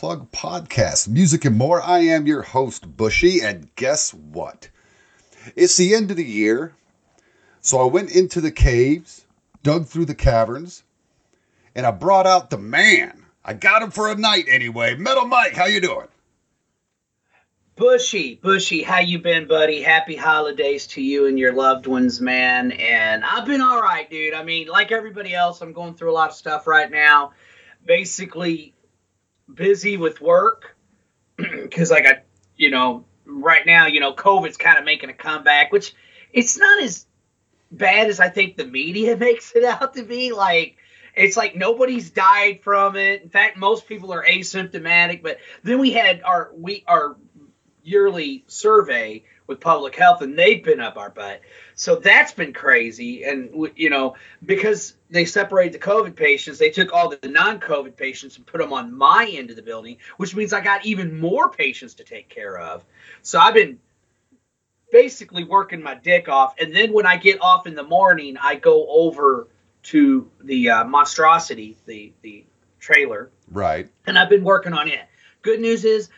Plug Podcast, Music and More. I am your host, Bushy, and guess what? It's the end of the year, so I went into the caves, dug through the caverns, and I brought out the man. I got him for a night anyway. Metal Mike, how you doing? Bushy, Bushy, how you been, buddy? Happy holidays to you and your loved ones, man. And I've been all right, dude. I mean, like everybody else, I'm going through a lot of stuff right now. Basically, busy with work because like I you know, right now, you know, COVID's kind of making a comeback, which it's not as bad as I think the media makes it out to be. Like, it's like nobody's died from it. In fact, most people are asymptomatic. But then we had our we our yearly survey with public health and they've been up our butt so that's been crazy and you know because they separated the covid patients they took all the non-covid patients and put them on my end of the building which means i got even more patients to take care of so i've been basically working my dick off and then when i get off in the morning i go over to the uh, monstrosity the the trailer Right. and I've been working on it. Good news is,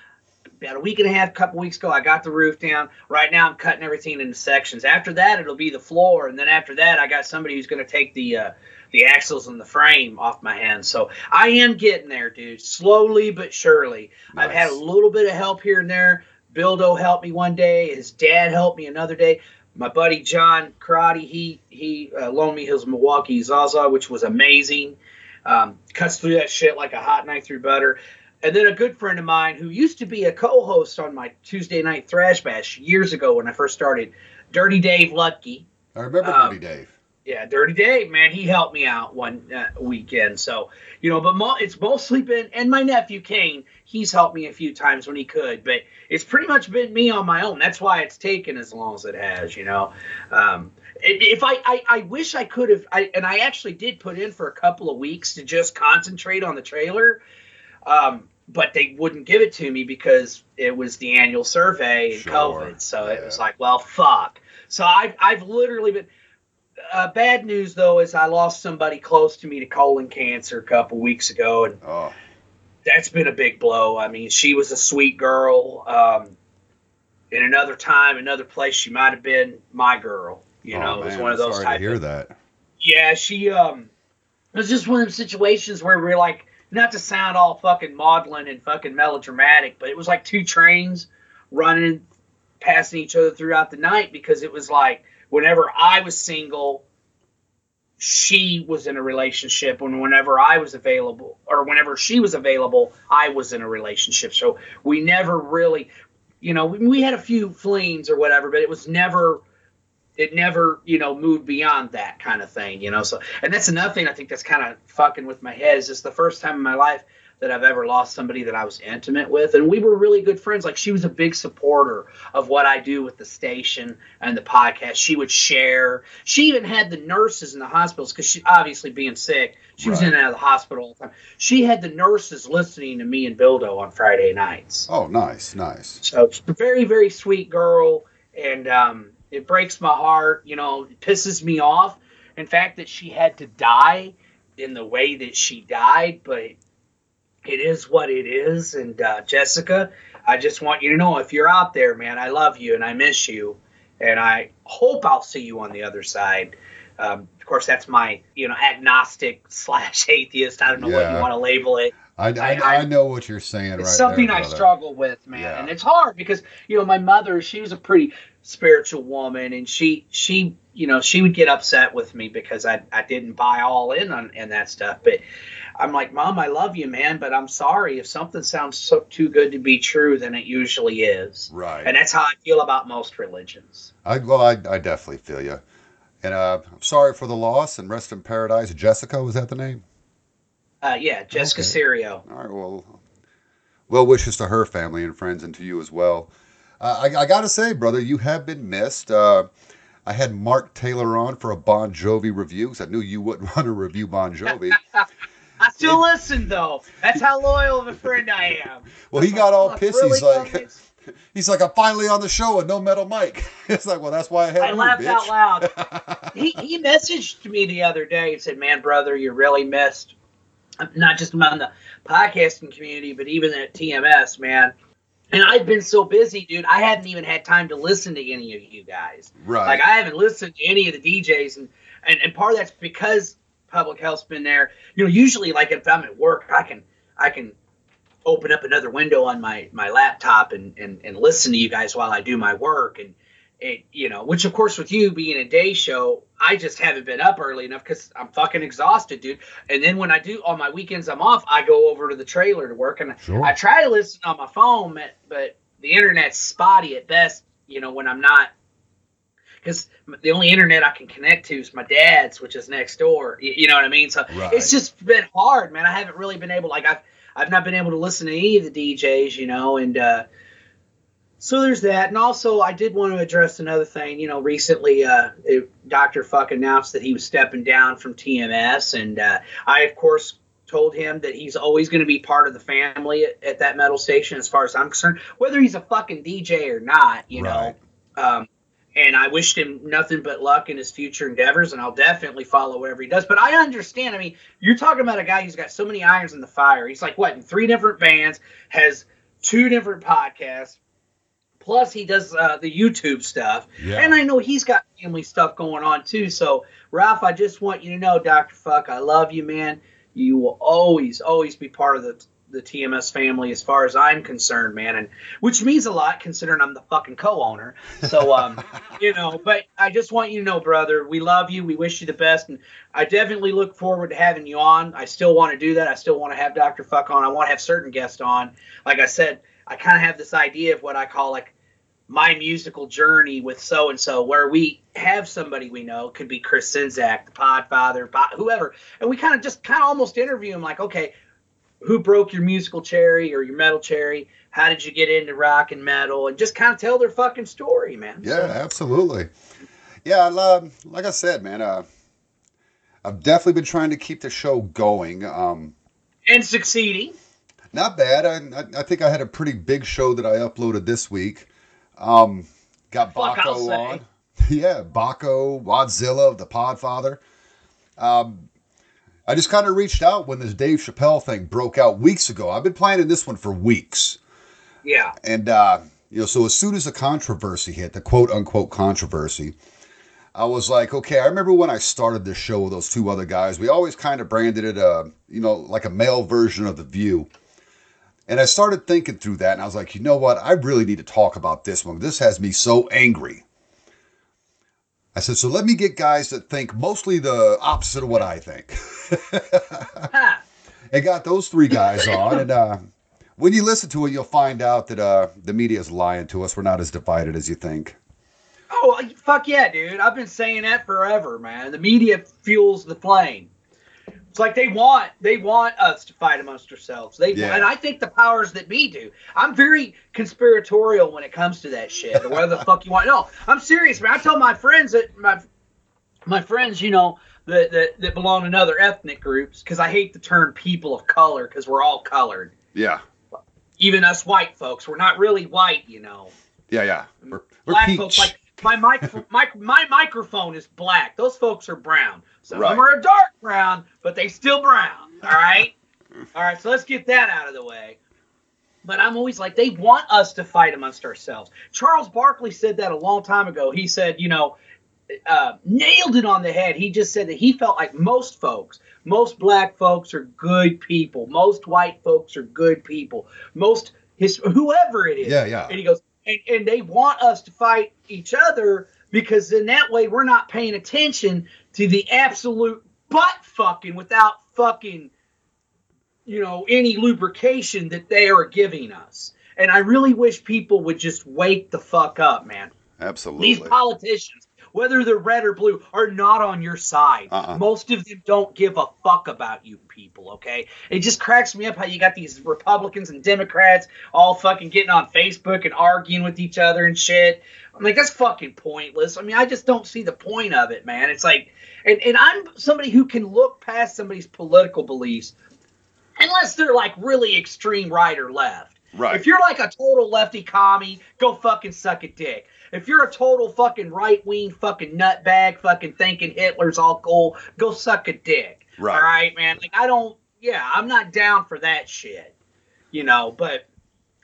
about a week and a half, couple weeks ago, I got the roof down. Right now, I'm cutting everything into sections. After that, it'll be the floor, and then after that, I got somebody who's going to take the uh, the axles and the frame off my hands. So I am getting there, dude. Slowly but surely. I've had a little bit of help here and there. Bildo helped me one day. His dad helped me another day. My buddy John Karate, he he uh, loaned me his Milwaukee Sawzall, which was amazing um, cuts through that shit like a hot knife through butter. And then a good friend of mine who used to be a co-host on my Tuesday night thrash bash years ago when I first started, Dirty Dave Lutke. I remember Um, Dirty Dave. Yeah, Dirty Dave, man, he helped me out one uh, weekend. So you know, but mo- it's mostly been and my nephew Kane, he's helped me a few times when he could, but it's pretty much been me on my own. That's why it's taken as long as it has. You know, um, if I, I I wish I could have I and I actually did put in for a couple of weeks to just concentrate on the trailer um, but they wouldn't give it to me because it was the annual survey and Sure, COVID. So it was like, well, fuck. So I've I've literally been. Uh, bad news though is I lost somebody close to me to colon cancer a couple weeks ago, and Oh, that's been a big blow. I mean, she was a sweet girl. Um, in another time, another place, she might have been my girl. You know, oh, it was one of those Sorry type to hear of that. yeah, she um it was just one of those situations where we're like not to sound all fucking maudlin and fucking melodramatic, but it was like two trains running passing each other throughout the night because it was like whenever I was single, she was in a relationship and whenever I was available or whenever she was available, I was in a relationship. So we never really you know, we, had a few flings or whatever, but it was never it never you know moved beyond that kind of thing you know? So and that's another thing i think that's kind of fucking with my head is it's the first time in my life that i've ever lost somebody that i was intimate with. And we were really good friends. Like she was a big supporter of what i do with the station and the podcast. She would share. She even had the nurses in the hospitals because she obviously being sick she was in and out of the hospital all the time. She had the nurses listening to me and bildo on friday nights. Oh, nice, nice. so she's a very, very sweet girl, and um, it breaks my heart. You know, it pisses me off. In fact, that she had to die in the way that she died, but it is what it is. And uh, Jessica, I just want you to know if you're out there, man, I love you and I miss you, and I hope I'll see you on the other side. Um, of course, that's my you know agnostic slash atheist. I don't know what you want to label it I, I, I- I know what you're saying it's right something there, I struggle with, man, Yeah. and it's hard because you know my mother, she was a pretty spiritual woman, and she she you know she would get upset with me because I I didn't buy all in on and that stuff, but I'm like, Mom, I love you, man, but I'm sorry if something sounds so too good to be true, then it usually is, Right. and that's how I feel about most religions. I well, I, I definitely feel you. And uh, I'm sorry for the loss and rest in paradise. Jessica, was that the name? Uh, yeah, Jessica Okay. Serio. All right, well, well wishes to her family and friends and to you as well. I, I got to say, brother, you have been missed. Uh, I had Mark Taylor on for a Bon Jovi review because I knew you wouldn't want to review Bon Jovi. I still listen though. That's how loyal of a friend I am. Well, he got all pissy. really, He's like, he's like, I'm finally on the show with no Metal Mike. It's like, well, that's why I had I you, laughed bitch. out loud. he he messaged me the other day and said, "Man, brother, you're really missed. Not just among the podcasting community, but even at TMS, man." And I've been so busy, dude. I haven't even had time to listen to any of you guys. right. Like I haven't listened to any of the DJs, and and, and part of that's because public health's been there. You know, usually like if I'm at work, I can I can open up another window on my my laptop and and, and listen to you guys while I do my work and. It, you know, which of course with you being a day show, I just haven't been up early enough because I'm fucking exhausted, dude. And then when I do on my weekends, I'm off. I go over to the trailer to work, and Sure. I try to listen on my phone, but- the internet's spotty at best. You know, when I'm not because the only internet I can connect to is my dad's, which is next door. You, you know what I mean? So Right. it's just been hard, man. I haven't really been able, like, I've I've not been able to listen to any of the DJs, you know, and uh, so there's that. And also, I did want to address another thing. You know, recently, uh, Doctor Fuck announced that he was stepping down from TMS, and uh, I, of course. Told him that he's always going to be part of the family at, at that metal station, as far as I'm concerned, whether he's a fucking DJ or not. You know, um, and I wished him nothing but luck in his future endeavors, and I'll definitely follow whatever he does. But I understand. I mean, you're talking about a guy who's got so many irons in the fire. He's like what in three different bands, has two different podcasts, plus he does uh, the YouTube stuff. Yeah. And I know he's got family stuff going on too. So Ralph, I just want you to know, Doctor Fuck, I love you, man. You will always, always be part of the the TMS family as far as I'm concerned, man, and which means a lot considering I'm the fucking co-owner. So, um, you know, but I just want you to know, brother, we love you. We wish you the best, and I definitely look forward to having you on. I still want to do that. I still want to have Dr. Fuck on. I want to have certain guests on. Like I said, I kind of have this idea of what I call like my musical journey with so and so, where we have somebody we know, could be Chris Sinzak, the Podfather, Pod, whoever, and we kind of just kind of almost interview him, like, okay, who broke your musical cherry or your metal cherry? How did you get into rock and metal? And just kind of tell their fucking story, man. Yeah, So, absolutely. Yeah, I, um, like I said, man, uh, I've definitely been trying to keep the show going. Um, and succeeding. Not bad. I, I, I think I had a pretty big show that I uploaded this week. Um, got Baco on. yeah, Baco, Wadzilla, the Podfather. Um, I just kind of reached out when this Dave Chappelle thing broke out weeks ago. I've been planning this one for weeks. Yeah. And uh, you know, so as soon as the controversy hit, the quote unquote controversy, I was like, okay, I remember when I started this show with those two other guys, we always kind of branded it uh, you know, like a male version of the view. And I started thinking through that and I was like, you know what? I really need to talk about this one. This has me so angry. I said, so let me get guys that think mostly the opposite of what I think. And got those three guys on. And uh, when you listen to it, you'll find out that uh, the media is lying to us. We're not as divided as you think. Oh, fuck yeah, dude. I've been saying that forever, man. The media fuels the flame. It's like they want they want us to fight amongst ourselves. They Yeah. and I think the powers that be do. I'm very conspiratorial when it comes to that shit. Or whatever the fuck you want. No, I'm serious, man. I tell my friends that my my friends, you know, that that, that belong in other ethnic groups, because I hate the term people of color, because we're all colored. Yeah. Even us white folks, we're not really white, you know. Yeah, yeah. We're, we're black peach. folks like my mic, my, my microphone is black. Those folks are brown. Some of them are a dark brown, but they still brown. All right. all right. So let's get that out of the way. But I'm always like, they want us to fight amongst ourselves. Charles Barkley said that a long time ago. He said, you know, uh, nailed it on the head. He just said that he felt like most folks, most black folks are good people. Most white folks are good people. Most his whoever it is. Yeah, yeah. And he goes, and, and they want us to fight each other because in that way we're not paying attention to the absolute butt fucking without fucking you know any lubrication that they are giving us. And I really wish people would just wake the fuck up, man. Absolutely. These politicians, whether they're red or blue, are not on your side. Uh-uh. Most of them don't give a fuck about you people, okay? It just cracks me up how you got these Republicans and Democrats all fucking getting on Facebook and arguing with each other and shit. I'm like, that's fucking pointless. I mean, I just don't see the point of it, man. It's like, and, and I'm somebody who can look past somebody's political beliefs unless they're like really extreme right or left. Right. If you're like a total lefty commie, go fucking suck a dick. If you're a total fucking right wing fucking nutbag, fucking thinking Hitler's all cool, go suck a dick. Right. All right, man. Like I don't. Yeah, I'm not down for that shit. You know, but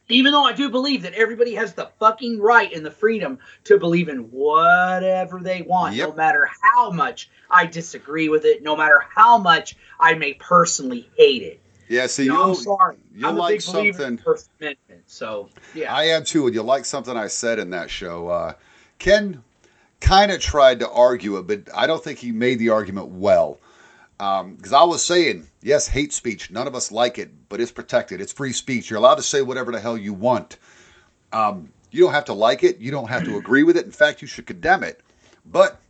even though I do believe that everybody has the fucking right and the freedom to believe in whatever they want, no matter how much I disagree with it, no matter how much I may personally hate it. Yeah, see, You know, I'm you'll, sorry. you'll I'm like big believer in something. First Amendment. So yeah, I am too, and you like something I said in that show. Uh, Ken kind of tried to argue it, but I don't think he made the argument well. Because I was saying, yes, hate speech. None of us like it, but it's protected. It's free speech. You're allowed to say whatever the hell you want. Um, you don't have to like it. You don't have to agree with it. In fact, you should condemn it. But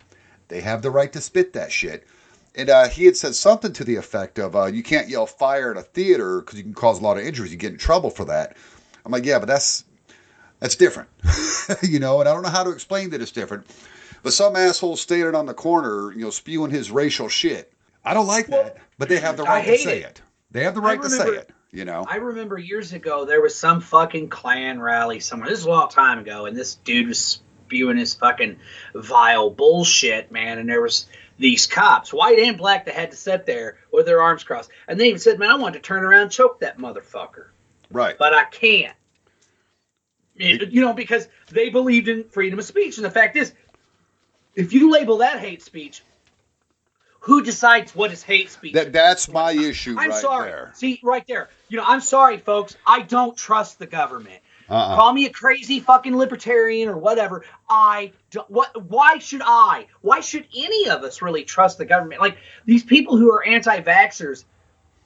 they have the right to spit that shit. And uh, he had said something to the effect of, uh, "You can't yell fire at a theater because you can cause a lot of injuries. You get in trouble for that." I'm like, "Yeah, but that's that's different, you know." And I don't know how to explain that it's different. But some asshole standing on the corner, you know, spewing his racial shit. I don't like Well, that, but they have the right to say it. it. They have the right to say it. You know. I remember years ago there was some fucking Klan rally somewhere. This is a long time ago, and this dude was spewing his fucking vile bullshit, man. And there was these cops, white and black, that had to sit there with their arms crossed, and they even said, "Man, I want to turn around and choke that motherfucker, right. but I can't." It- you know, because they believed in freedom of speech, and the fact is, if you label that hate speech, who decides what is hate speech? That that's my issue I'm right sorry. there. See, right there. You know, I'm sorry, folks. I don't trust the government. Uh-uh. Call me a crazy fucking libertarian or whatever. I don't, what? Why should I? Why should any of us really trust the government? Like these people who are anti-vaxxers.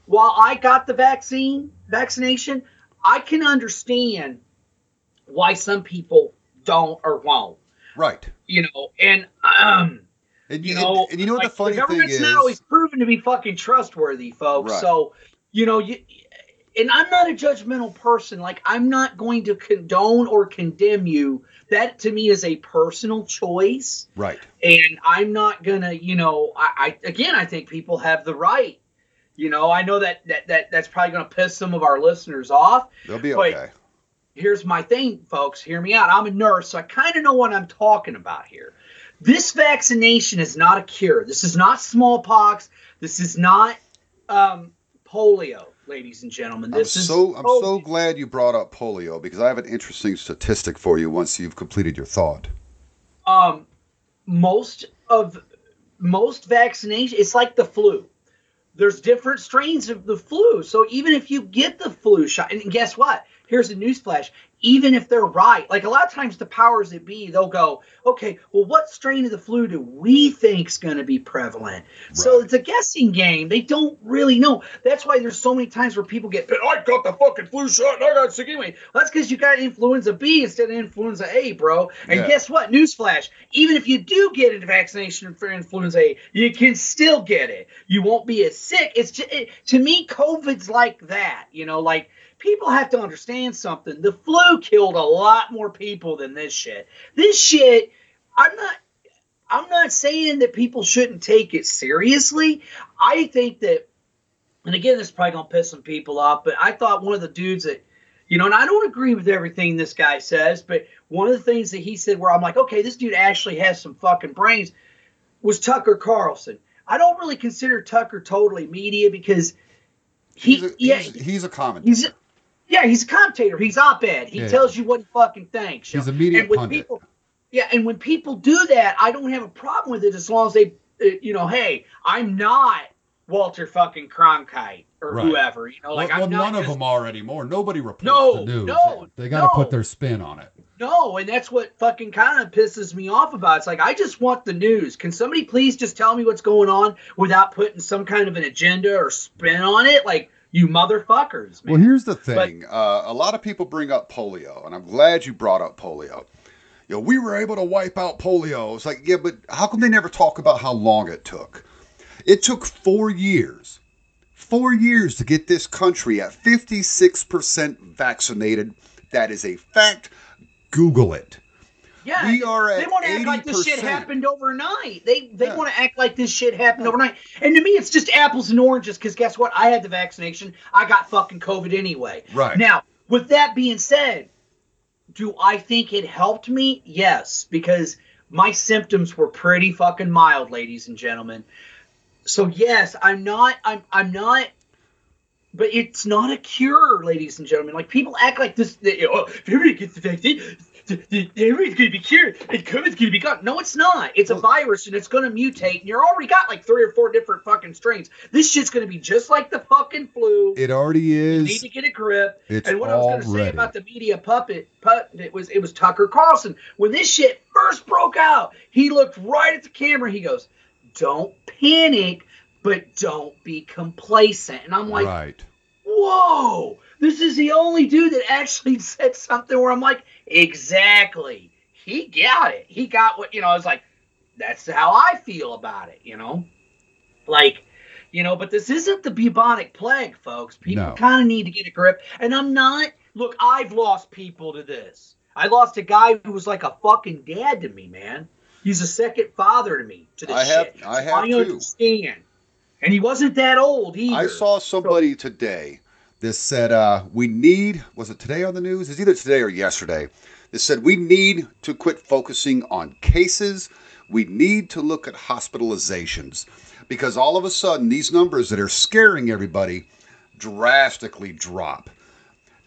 While I got the vaccine, vaccination, I can understand why some people don't or won't. Right. You know, and um, And you you, know, and, and you know what like, the funny thing government's is? not always proven to be fucking trustworthy, folks. Right. So, you know, you and I'm not a judgmental person. Like, I'm not going to condone or condemn you. That to me is a personal choice, right. and I'm not gonna, you know, I, I again, I think people have the right. You know, I know that that, that that's probably going to piss some of our listeners off. They'll be okay. Here's my thing, folks. Hear me out. I'm a nurse, so I kind of know what I'm talking about here. This vaccination is not a cure. This is not smallpox. This is not um, polio, ladies and gentlemen. I'm This is so I'm so glad you brought up polio because I have an interesting statistic for you once you've completed your thought. um, most of most vaccination it's like the flu there's different strains of the flu so even if you get the flu shot and guess what here's a newsflash. Even if they're right like a lot of times the powers that be they'll go okay well what strain of the flu do we think's going to be prevalent? So it's a guessing game. They don't really know. That's why there's so many times where people get i got the fucking flu shot and i got sick anyway. Well, that's because you got influenza b instead of influenza a bro. And Yeah. guess what? Newsflash. Even if you do get a vaccination for influenza a you can still get it. You won't be as sick. It's just, it, to me covid's like that you know like people have to understand something the flu killed a lot more people than this shit this shit i'm not i'm not saying that people shouldn't take it seriously i think that and again this is probably gonna piss some people off but i thought one of the dudes that you know, and I don't agree with everything this guy says, but one of the things that he said where I'm like, okay, this dude actually has some fucking brains was Tucker Carlson. I don't really consider Tucker totally media because he, He's a, yeah, he's, he's a commentator. he's, yeah, he's a commentator. He's op-ed. He Yeah. tells you what he fucking thinks. He's a media and when pundit. People, yeah, and when people do that, I don't have a problem with it as long as they, uh, you know, hey, I'm not Walter fucking Cronkite or Right. whoever. You know, like well, I'm well, not none of them are anymore. Nobody reports No, the news. no, they got to no. put their spin on it. No, and that's what fucking kind of pisses me off about. it. It's like I just want the news. Can somebody please just tell me what's going on without putting some kind of an agenda or spin on it? Like you motherfuckers, man. Well, here's the thing. uh, a lot of people bring up polio, and I'm glad you brought up polio. You know, we were able to wipe out polio. It's like, yeah, but how come they never talk about how long it took? It took four years, four years to get this country at 56% vaccinated. That is a fact. Google it. Yeah, We are at they want to act like this shit happened overnight. They they Yeah. want to act like this shit happened overnight. And to me, it's just apples and oranges. Because guess what? I had the vaccination. I got fucking COVID anyway. Right. Now, with that being said, do I think it helped me? Yes, because my symptoms were pretty fucking mild, ladies and gentlemen. So yes, I'm not. I'm. I'm not. But it's not a cure, ladies and gentlemen. Like people act like this. That, oh, if everybody gets the vaccine, everybody's gonna be cured and COVID's gonna be gone. No, it's not. It's a virus and it's gonna mutate. And you're already got like three or four different fucking strains. This shit's gonna be just like the fucking flu. It already is. You need to get a grip. It's and what I was going to say about the media puppet, put it was it was Tucker Carlson. When this shit first broke out, he looked right at the camera. He goes, "Don't panic, but don't be complacent." And I'm like, right. "Whoa!" This is the only dude that actually said something where I'm like, "Exactly." He got it. He got what you know. I was like, "That's how I feel about it." You know, like. You know, but this isn't the bubonic plague, folks. People No. kind of need to get a grip. And I'm not. Look, I've lost people to this. I lost a guy who was like a fucking dad to me, man. He's a second father to me to this I have- shit. I have I too. understand. And he wasn't that old either. I saw somebody today that said uh, we need was it today on the news? It's either today or yesterday. This said we need to quit focusing on cases. We need to look at hospitalizations because all of a sudden these numbers that are scaring everybody drastically drop.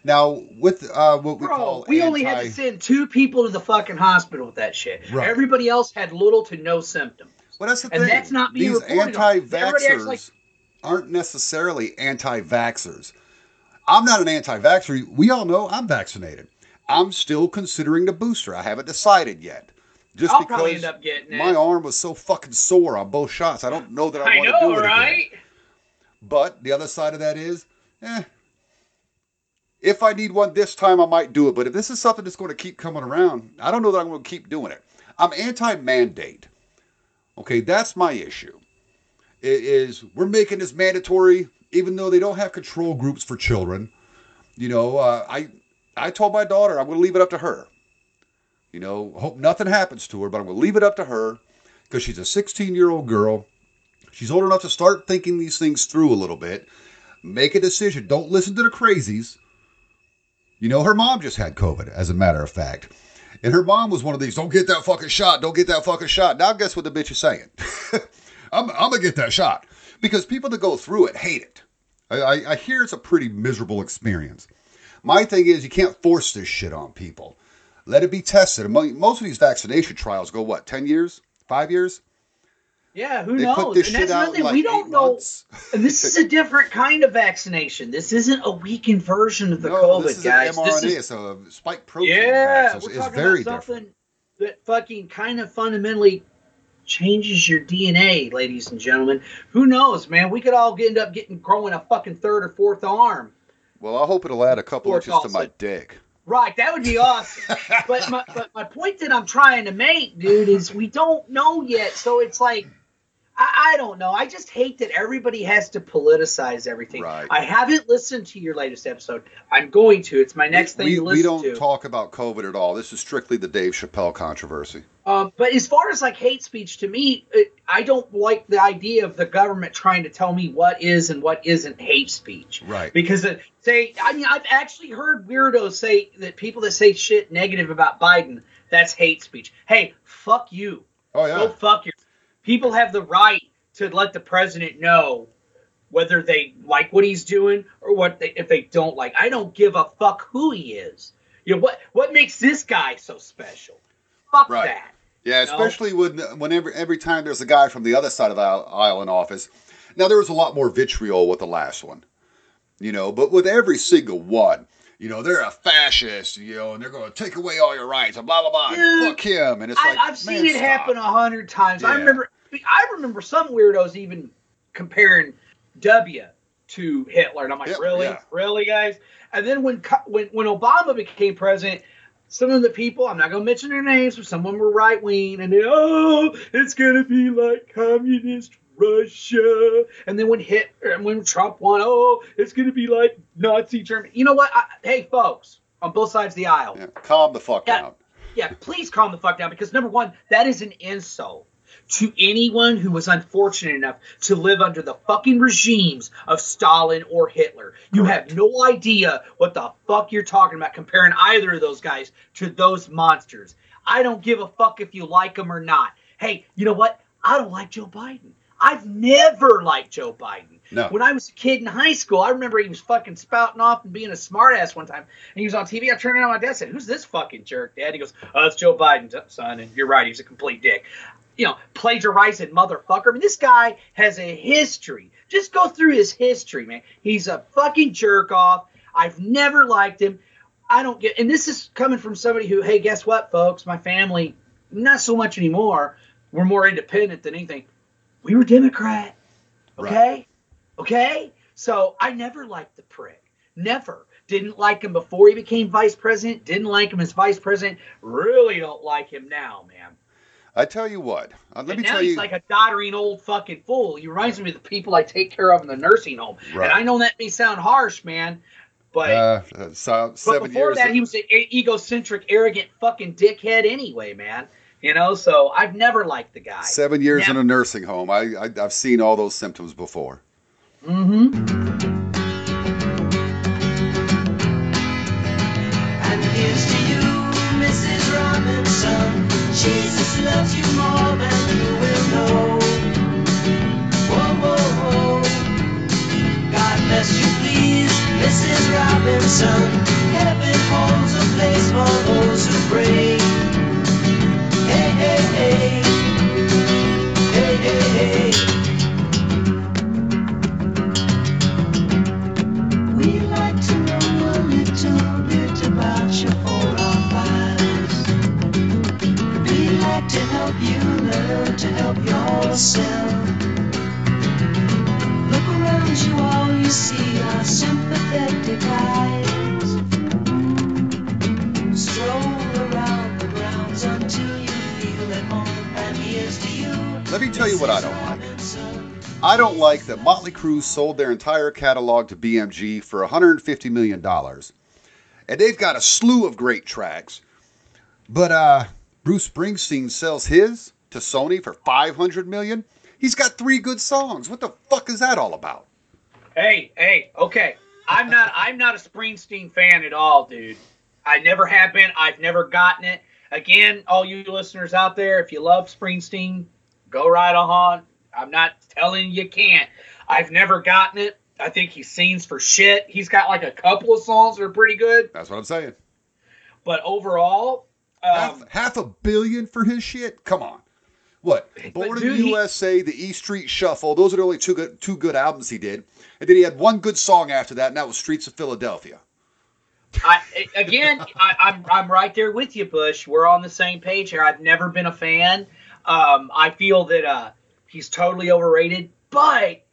Now with uh, what we Bro, call we only had to send two people to the fucking hospital with that shit. Right. Everybody else had little to no symptoms. Well, that's the And thing. that's not being These reported on. Everybody acts anti-vaxxers like- aren't necessarily anti-vaxxers. I'm not an anti-vaxxer. We all know I'm vaccinated. I'm still considering the booster. I haven't decided yet. Just I'll because probably end up getting it. my arm was so fucking sore on both shots, I don't know that I, I want know, to do it again. But the other side of that is, eh, if I need one this time, I might do it. But if this is something that's going to keep coming around, I don't know that I'm going to keep doing it. I'm anti-mandate. Okay, that's my issue. It is we're making this mandatory, even though they don't have control groups for children. You know, uh, I I told my daughter I'm going to leave it up to her. You know, hope nothing happens to her, but I'm going to leave it up to her because she's a 16 year old girl. She's old enough to start thinking these things through a little bit. Make a decision. Don't listen to the crazies. You know, her mom just had COVID, as a matter of fact. And her mom was one of these, don't get that fucking shot, don't get that fucking shot. Now, guess what the bitch is saying? I'm, I'm going to get that shot. Because people that go through it hate it. I, I, I hear it's a pretty miserable experience. My thing is, you can't force this shit on people. Let it be tested. Most of these vaccination trials go, what, 10 years? Five years? Yeah, who They knows? and that's out another in thing. like we don't know. months. And this is a different kind of vaccination. This isn't a weakened version of the no, COVID, this is guys. an This is it's a spike protein yeah, vaccine. we're It's talking very about different. something that fucking kind of fundamentally changes your DNA, ladies and gentlemen. Who knows, man? We could all end up getting growing a fucking third or fourth arm. Well, I hope it'll add a couple Or inches to my dick. Right, that would be awesome. but, my, but my point that I'm trying to make, dude, is we don't know yet. So it's like, I, I don't know. I just hate that everybody has to politicize everything. Right. I haven't listened to your latest episode. I'm going to. It's my next thing we, to we don't to. talk about COVID at all. This is strictly the Dave Chappelle controversy. Um, but as far as like hate speech, to me, it, I don't like the idea of the government trying to tell me what is and what isn't hate speech. Right. Because uh, say, I mean, I've actually heard weirdos say that people that say shit negative about Biden, that's hate speech. Hey, fuck you. Oh yeah. Go fuck your. People have the right to let the president know whether they like what he's doing or what they, if they don't like. I don't give a fuck who he is. You know what? What makes this guy so special? Fuck Right. that. Yeah, know? especially when whenever every time there's a guy from the other side of the aisle in office. Now there was a lot more vitriol with the last one, you know, but with every single one, you know, they're a fascist, you know, and they're going to take away all your rights and blah blah blah. Dude, fuck him, and it's I, like I've seen it stop. happen a hundred times. I remember. I remember some weirdos even comparing W to Hitler, and I'm like, Hitler, really, yeah. really, guys? And then when when when Obama became president, some of the people, I'm not going to mention their names, but some of them were right wing, and they, oh, it's going to be like communist Russia. And then when hit, and when Trump won, oh, it's going to be like Nazi Germany. You know what? I, hey, folks, on both sides of the aisle, Yeah, calm the fuck Yeah. down. yeah, please calm the fuck down because number one, that is an insult to anyone who was unfortunate enough to live under the fucking regimes of Stalin or Hitler. You Correct. have no idea what the fuck you're talking about comparing either of those guys to those monsters. I don't give a fuck if you like them or not. Hey, you know what? I don't like Joe Biden. I've never liked Joe Biden. No. When I was a kid in high school, I remember he was fucking spouting off and being a smartass one time. And he was on TV. I turned around my dad and said, Who's this fucking jerk, Dad? He goes, Oh, it's Joe Biden, son. And you're right. He's a complete dick. You know, plagiarizing motherfucker. I mean, this guy has a history. Just go through his history, man. He's a fucking jerk off. I've never liked him. I don't get, and this is coming from somebody who, hey, guess what, folks? My family, not so much anymore. We're more independent than anything. We were Democrat. Okay? Okay? So I never liked the prick. Never. Didn't like him before he became vice president. Didn't like him as vice president. Really don't like him now, man. I tell you what. Uh, let and me now tell he's you. like a doddering old fucking fool. He reminds me of the people I take care of in the nursing home. Right. And I know that may sound harsh, man, but uh, uh, so, but before that, he was an egocentric, arrogant fucking dickhead anyway, man. You know, so I've never liked the guy. Seven years in a nursing home. I, I I've seen all those symptoms before. Mm-hmm. Heaven holds a place for those who pray. Hey, hey, hey. Hey, help you learn to help yourself. Look around you, all you see are sympathetic eyes. Stroll around the grounds until you feel at home. And here's to you. Let me tell you what I don't like. I don't like that Motley Crue sold their entire catalog to BMG for 150 million dollars, and they've got a slew of great tracks. But uh, Bruce Springsteen sells his to Sony for 500 million. He's got three good songs. What the fuck is that all about? Hey, hey, okay. I'm not I'm not a Springsteen fan at all, dude. I never have been. I've never gotten it. Again, all you listeners out there, if you love Springsteen, go right on. I'm not telling you can't. I've never gotten it. I think he sings for shit. He's got like a couple of songs that are pretty good, That's what I'm saying. but overall, half, um, half a billion for his shit? Come on. What? Born in the he- USA, the E Street Shuffle. Those are the only two good two good albums he did. And then he had one good song after that, and that was Streets of Philadelphia. I, again, I, I'm I'm right there with you, Bush. We're on the same page here. I've never been a fan. Um, I feel that uh, he's totally overrated, but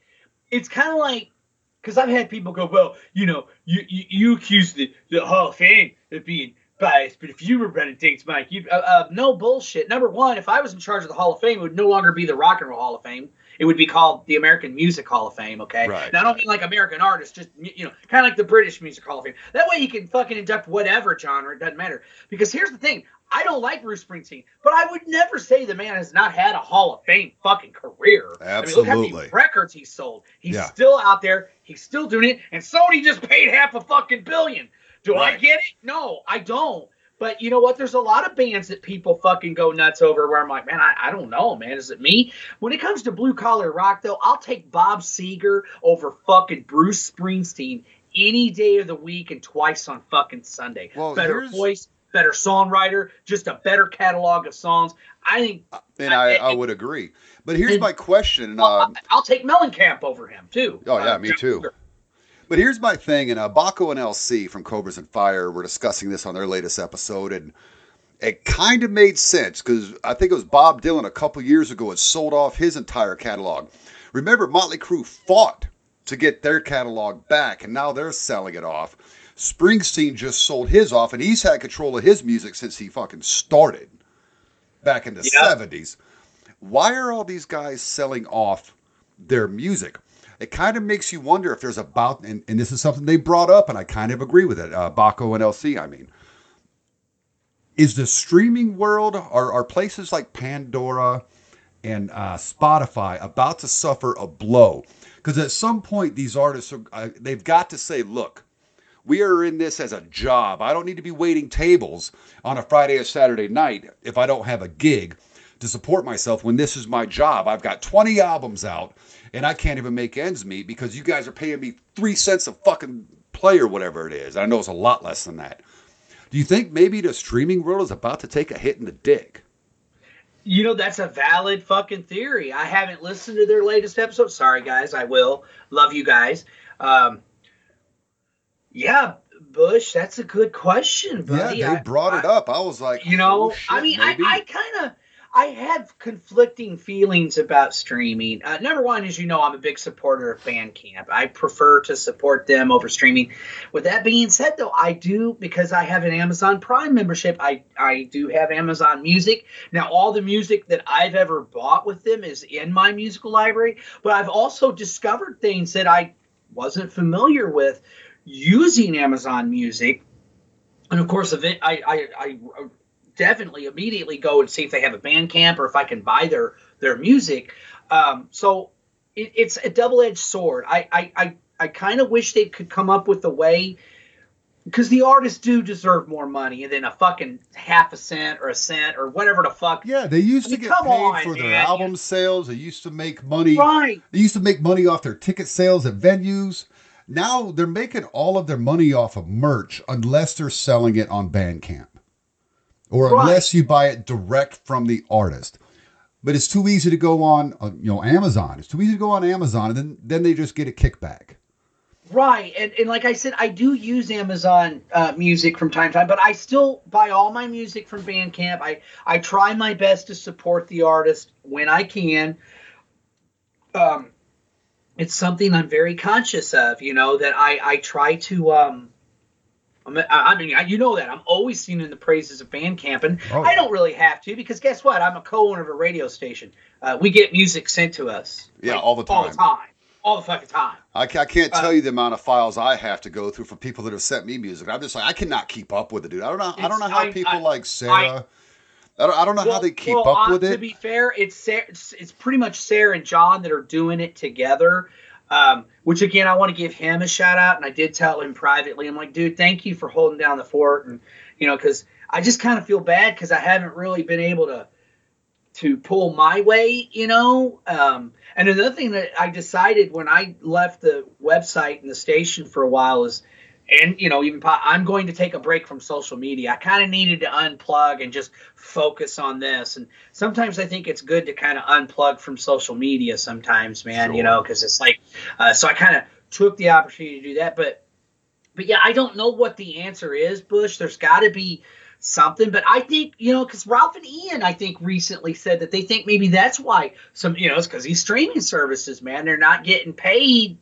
it's kind of like because I've had people go, well, you know, you you, you accuse the, the Hall of Fame of being but if you were running things, Mike, you uh, uh, no bullshit. Number one, if I was in charge of the Hall of Fame, it would no longer be the Rock and Roll Hall of Fame. It would be called the American Music Hall of Fame. Okay, Right, now I don't right. mean like American artists, just you know, kind of like the British Music Hall of Fame. That way you can fucking induct whatever genre. It doesn't matter. Because here's the thing. I don't like Bruce Springsteen, but I would never say the man has not had a Hall of Fame fucking career. I mean, look how many records he sold. He's Yeah. still out there. He's still doing it. And Sony just paid half a fucking billion. Do I get it? No, I don't. But you know what? There's a lot of bands that people fucking go nuts over where I'm like, man, I, I don't know, man. Is it me? When it comes to blue collar rock, though, I'll take Bob Seger over fucking Bruce Springsteen any day of the week and twice on fucking Sunday. Well, better here's- voice, better songwriter, just a better catalog of songs. I think And I- I, I would agree. But here's and- my question. I'll, Um, I'll take Mellencamp over him too. Oh, yeah, Uh, me John too. Cougar. But here's my thing. And uh, Baco and LC from Cobras and Fire were discussing this on their latest episode. And it kind of made sense because I think it was Bob Dylan a couple years ago had sold off his entire catalog. Remember, Motley Crue fought to get their catalog back, and now they're selling it off. Springsteen just sold his off, and he's had control of his music since he fucking started back in the Yep. 70s. Why are all these guys selling off their music? It kind of makes you wonder if there's about, and, and this is something they brought up, and I kind of agree with it. Uh, Baco and LC, I mean, is the streaming world, are, are places like Pandora and uh, Spotify about to suffer a blow? Because at some point, these artists, are, uh, they've got to say, look, we are in this as a job. I don't need to be waiting tables on a Friday or Saturday night if I don't have a gig to support myself when this is my job. I've got 20 albums out and I can't even make ends meet because you guys are paying me three cents a fucking play or whatever it is. I know it's a lot less than that. Do you think maybe the streaming world is about to take a hit in the dick? You know, that's a valid fucking theory. I haven't listened to their latest episode. Sorry, guys. I will. Love you guys. Um, yeah, Bush, that's a good question, buddy. yeah, they I- brought it up. I was like, You know, oh, shit, I mean, maybe. I, I kind of, I have conflicting feelings about streaming. Uh, number one, as you know, I'm a big supporter of Bandcamp. I prefer to support them over streaming. With that being said, though, I do because I have an Amazon Prime membership. I I do have Amazon Music. Now, all the music that I've ever bought with them is in my musical library, but I've also discovered things that I wasn't familiar with using Amazon Music. And of course, I, I, I definitely immediately go and see if they have a Bandcamp or if I can buy their their music. Um, so it, it's a double edged sword. I I, I, I kind of wish they could come up with a way because the artists do deserve more money than a fucking half a cent or a cent or whatever the fuck. Yeah, they used I to mean, get paid on, for their man. album sales. They used to make money. Right. They used to make money off their ticket sales at venues. Now they're making all of their money off of merch unless they're selling it on Bandcamp or Right. unless you buy it direct from the artist. But it's too easy to go on, uh, you know, Amazon. It's too easy to go on Amazon, and then then they just get a kickback. Right, and, and like I said, I do use Amazon uh, Music from time to time, but I still buy all my music from Bandcamp. I I try my best to support the artist when I can. Um, it's something I'm very conscious of, you know, that I I try to um. I mean, I you know that I'm always singing the praises of Bandcamp, and Oh. I don't really have to because guess what? I'm a co-owner of a radio station. Uh, we get music sent to us. Yeah, all the all the time. time, all the fucking time. I, I can't Uh, tell you the amount of files I have to go through for people that have sent me music. I'm just like I cannot keep up with it, dude. I don't know. I don't know how people I- like Sarah. I, don't. I don't know how they keep well, up uh, with it. To be fair, it's Sarah, it's, it's pretty much Sarah and John that are doing it together. Um, which again, I want to give him a shout out, and I did tell him privately. I'm like, dude, thank you for holding down the fort, and you know, because I just kind of feel bad because I haven't really been able to to pull my way, you know. Um, and another thing that I decided when I left the website and the station for a while is, and you know, even po- I'm going to take a break from social media. I kind of needed to unplug and just focus on this. And sometimes I think it's good to kind of unplug from social media. Sometimes, man, you know, because it's like, uh, so I kind of took the opportunity to do that, but. But yeah, I don't know what the answer is, Bush. There's got to be something. But I think, you know, because Ralph and Ian, I think, recently said that they think maybe that's why some, you know, it's because these streaming services, man, they're not getting paid,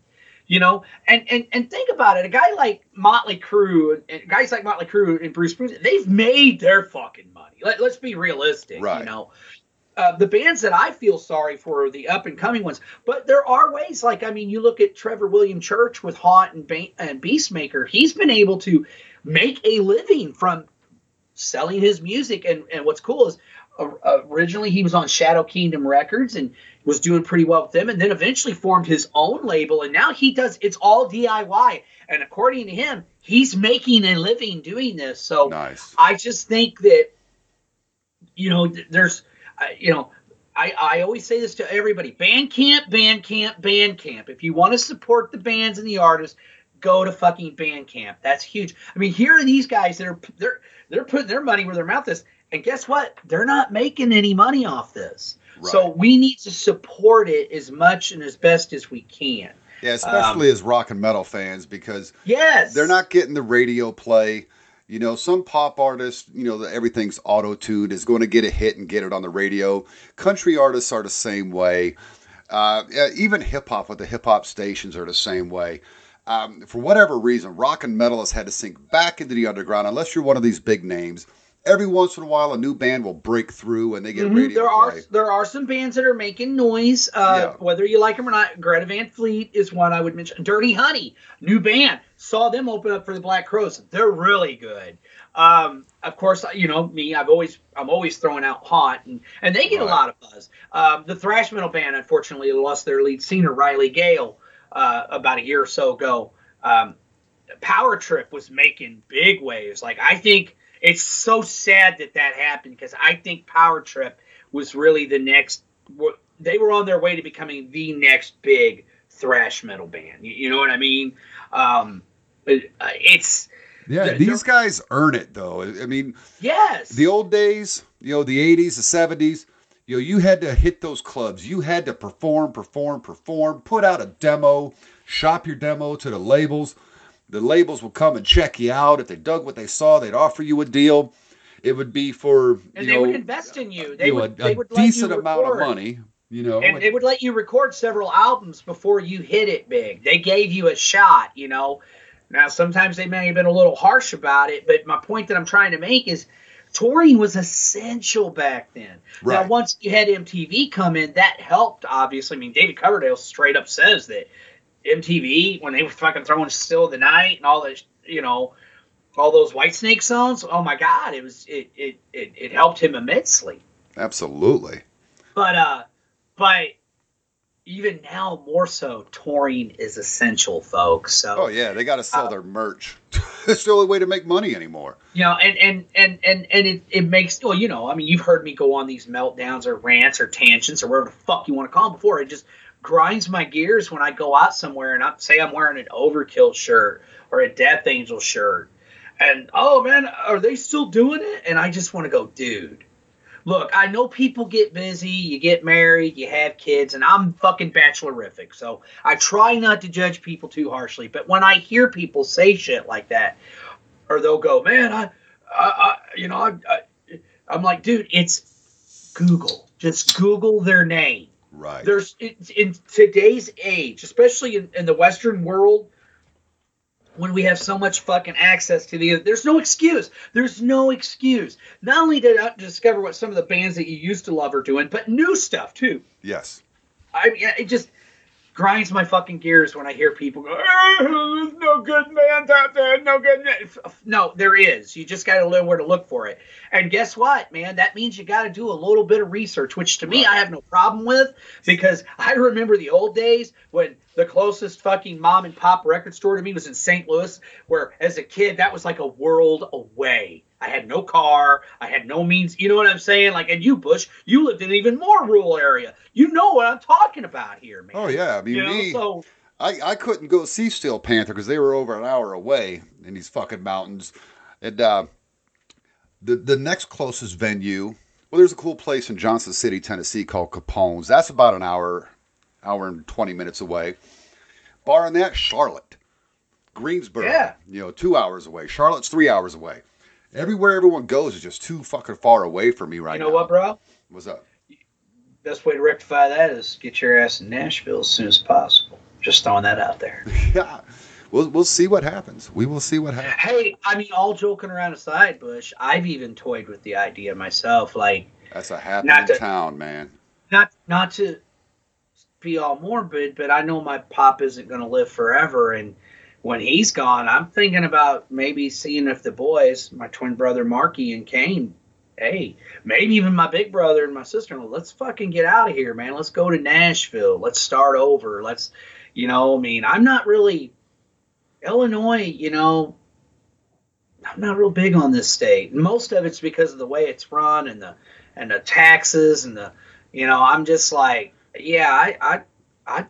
you know. And and and think about it, a guy like Motley Crue, and, guys like Motley Crue and Bruce Springsteen, they've made their fucking money. Let, let's be realistic, Right. you know. Uh, the bands that I feel sorry for are the up and coming ones, but there are ways. Like I mean, you look at Trevor William Church with Haunt and, ba- and Beastmaker. He's been able to make a living from selling his music. And and what's cool is originally he was on Shadow Kingdom Records and was doing pretty well with them, and then eventually formed his own label. And now he does it's all DIY. And according to him, he's making a living doing this. So Nice. I just think that you know there's uh, you know I, I always say this to everybody Bandcamp, Bandcamp, Bandcamp. If you want to support the bands and the artists, go to fucking Bandcamp. That's huge. I mean, here are these guys that are they're they're putting their money where their mouth is, and guess what? They're not making any money off this. So we need to support it as much and as best as we can. Yeah, especially as rock and metal fans because Yes, they're not getting the radio play. You know, some pop artists, you know, that everything's auto tuned is going to get a hit and get it on the radio. Country artists are the same way. Uh, even hip hop with the hip hop stations are the same way. um, for whatever reason, rock and metal has had to sink back into the underground. Unless you're one of these big names, every once in a while, a new band will break through and they get Mhm. radio There are play. there are some bands that are making noise, uh, Yeah. whether you like them or not. Greta Van Fleet is one I would mention. Dirty Honey, new band. Saw them open up for the Black Crowes. They're really good. Um, of course, you know me. I've always I'm always throwing out Haunt, and, and they get a lot of buzz. Um, the thrash metal band, unfortunately, lost their lead singer Riley Gale uh, about a year or so ago. Um, Power Trip was making big waves. Like I think it's so sad that that happened because I think Power Trip was really the next. They were on their way to becoming the next big thrash metal band. You, know what I mean? Um, uh, it's Yeah, these guys earn it though. I mean, yes. the old days, you know, the 80s, the 70s, you know, you had to hit those clubs. You had to perform, perform, perform, put out a demo, shop your demo to the labels. The labels would come and check you out. If they dug what they saw, they'd offer you a deal. It would be for, and you they know, would invest in you. They you know, would. a, they would you decent amount of money, you know. and they would let you record several albums before you hit it big. They gave you a shot, you know. Now sometimes they may have been a little harsh about it, but my point that I'm trying to make is touring was essential back then. Now once you had MTV come in, that helped obviously. I mean David Coverdale straight up says that MTV when they were fucking throwing Still of the Night and all that, you know, all those Whitesnake songs. Oh my God, it was it it it, it helped him immensely Absolutely. but uh but even now more so touring is essential folks so Oh, yeah. They got to sell Uh, their merch. it's the only way to make money anymore. you know and and and and, and it, it makes well you know i mean you've heard me go on these meltdowns or rants or tangents or whatever the fuck you want to call them before it just grinds my gears when i go out somewhere and i say i'm wearing an overkill shirt or a death angel shirt and oh man are they still doing it and i just want to go dude look, I know people get busy, you get married, you have kids, and I'm fucking bachelorific, so I try not to judge people too harshly. But when I hear people say shit like that, or they'll go, "Man, I, I, I you know, I, I, I'm like, dude, it's Google. Just Google their name. Right. There's it's, in today's age, especially in, in the Western world, when we have so much fucking access to the, there's no excuse. There's no excuse. Not only did I discover what some of the bands that you used to love are doing, but new stuff too. yes. I mean, it just grinds my fucking gears when I hear people go, "Oh, "There's no good bands out there, no good." man." Uh, no, there is. You just got to know where to look for it. And guess what, man? That means you got to do a little bit of research, which to me I have no problem with because I remember the old days when the closest fucking mom and pop record store to me was in St. Louis, where as a kid that was like a world away. I had no car. I had no means. You know what I'm saying? Like, and you, Bush, you lived in an even more rural area. You know what I'm talking about here, man. Oh, yeah. I mean, You know, me. so I, I couldn't go see Steel Panther because they were over an hour away in these fucking mountains. And uh, the the next closest venue, well, there's a cool place in Johnson City, Tennessee called Capone's. That's about an hour, hour and twenty minutes away. Barring that, Charlotte, Greensboro, Yeah. you know, two hours away. Charlotte's three hours away. Everywhere everyone goes is just too fucking far away from me right now. you know now. what, bro? What's up? Best way to rectify that is get your ass in Nashville as soon as possible. Just throwing that out there. yeah, we'll we'll see what happens. We will see what happens. Hey, I mean, all joking around aside, Bush, I've even toyed with the idea myself. Like, That's a happening to- town, man. not not to be all morbid, but I know my pop isn't going to live forever, and when he's gone, I'm thinking about maybe seeing if the boys, my twin brother Marky and Kane, hey, maybe even my big brother and my sister, let's fucking get out of here, man. Let's go to Nashville. Let's start over. Let's, you know, I mean, I'm not really Illinois, you know. I'm not real big on this state. Most of it's because of the way it's run and the and the taxes and the you know, I'm just like, yeah, I, I, I,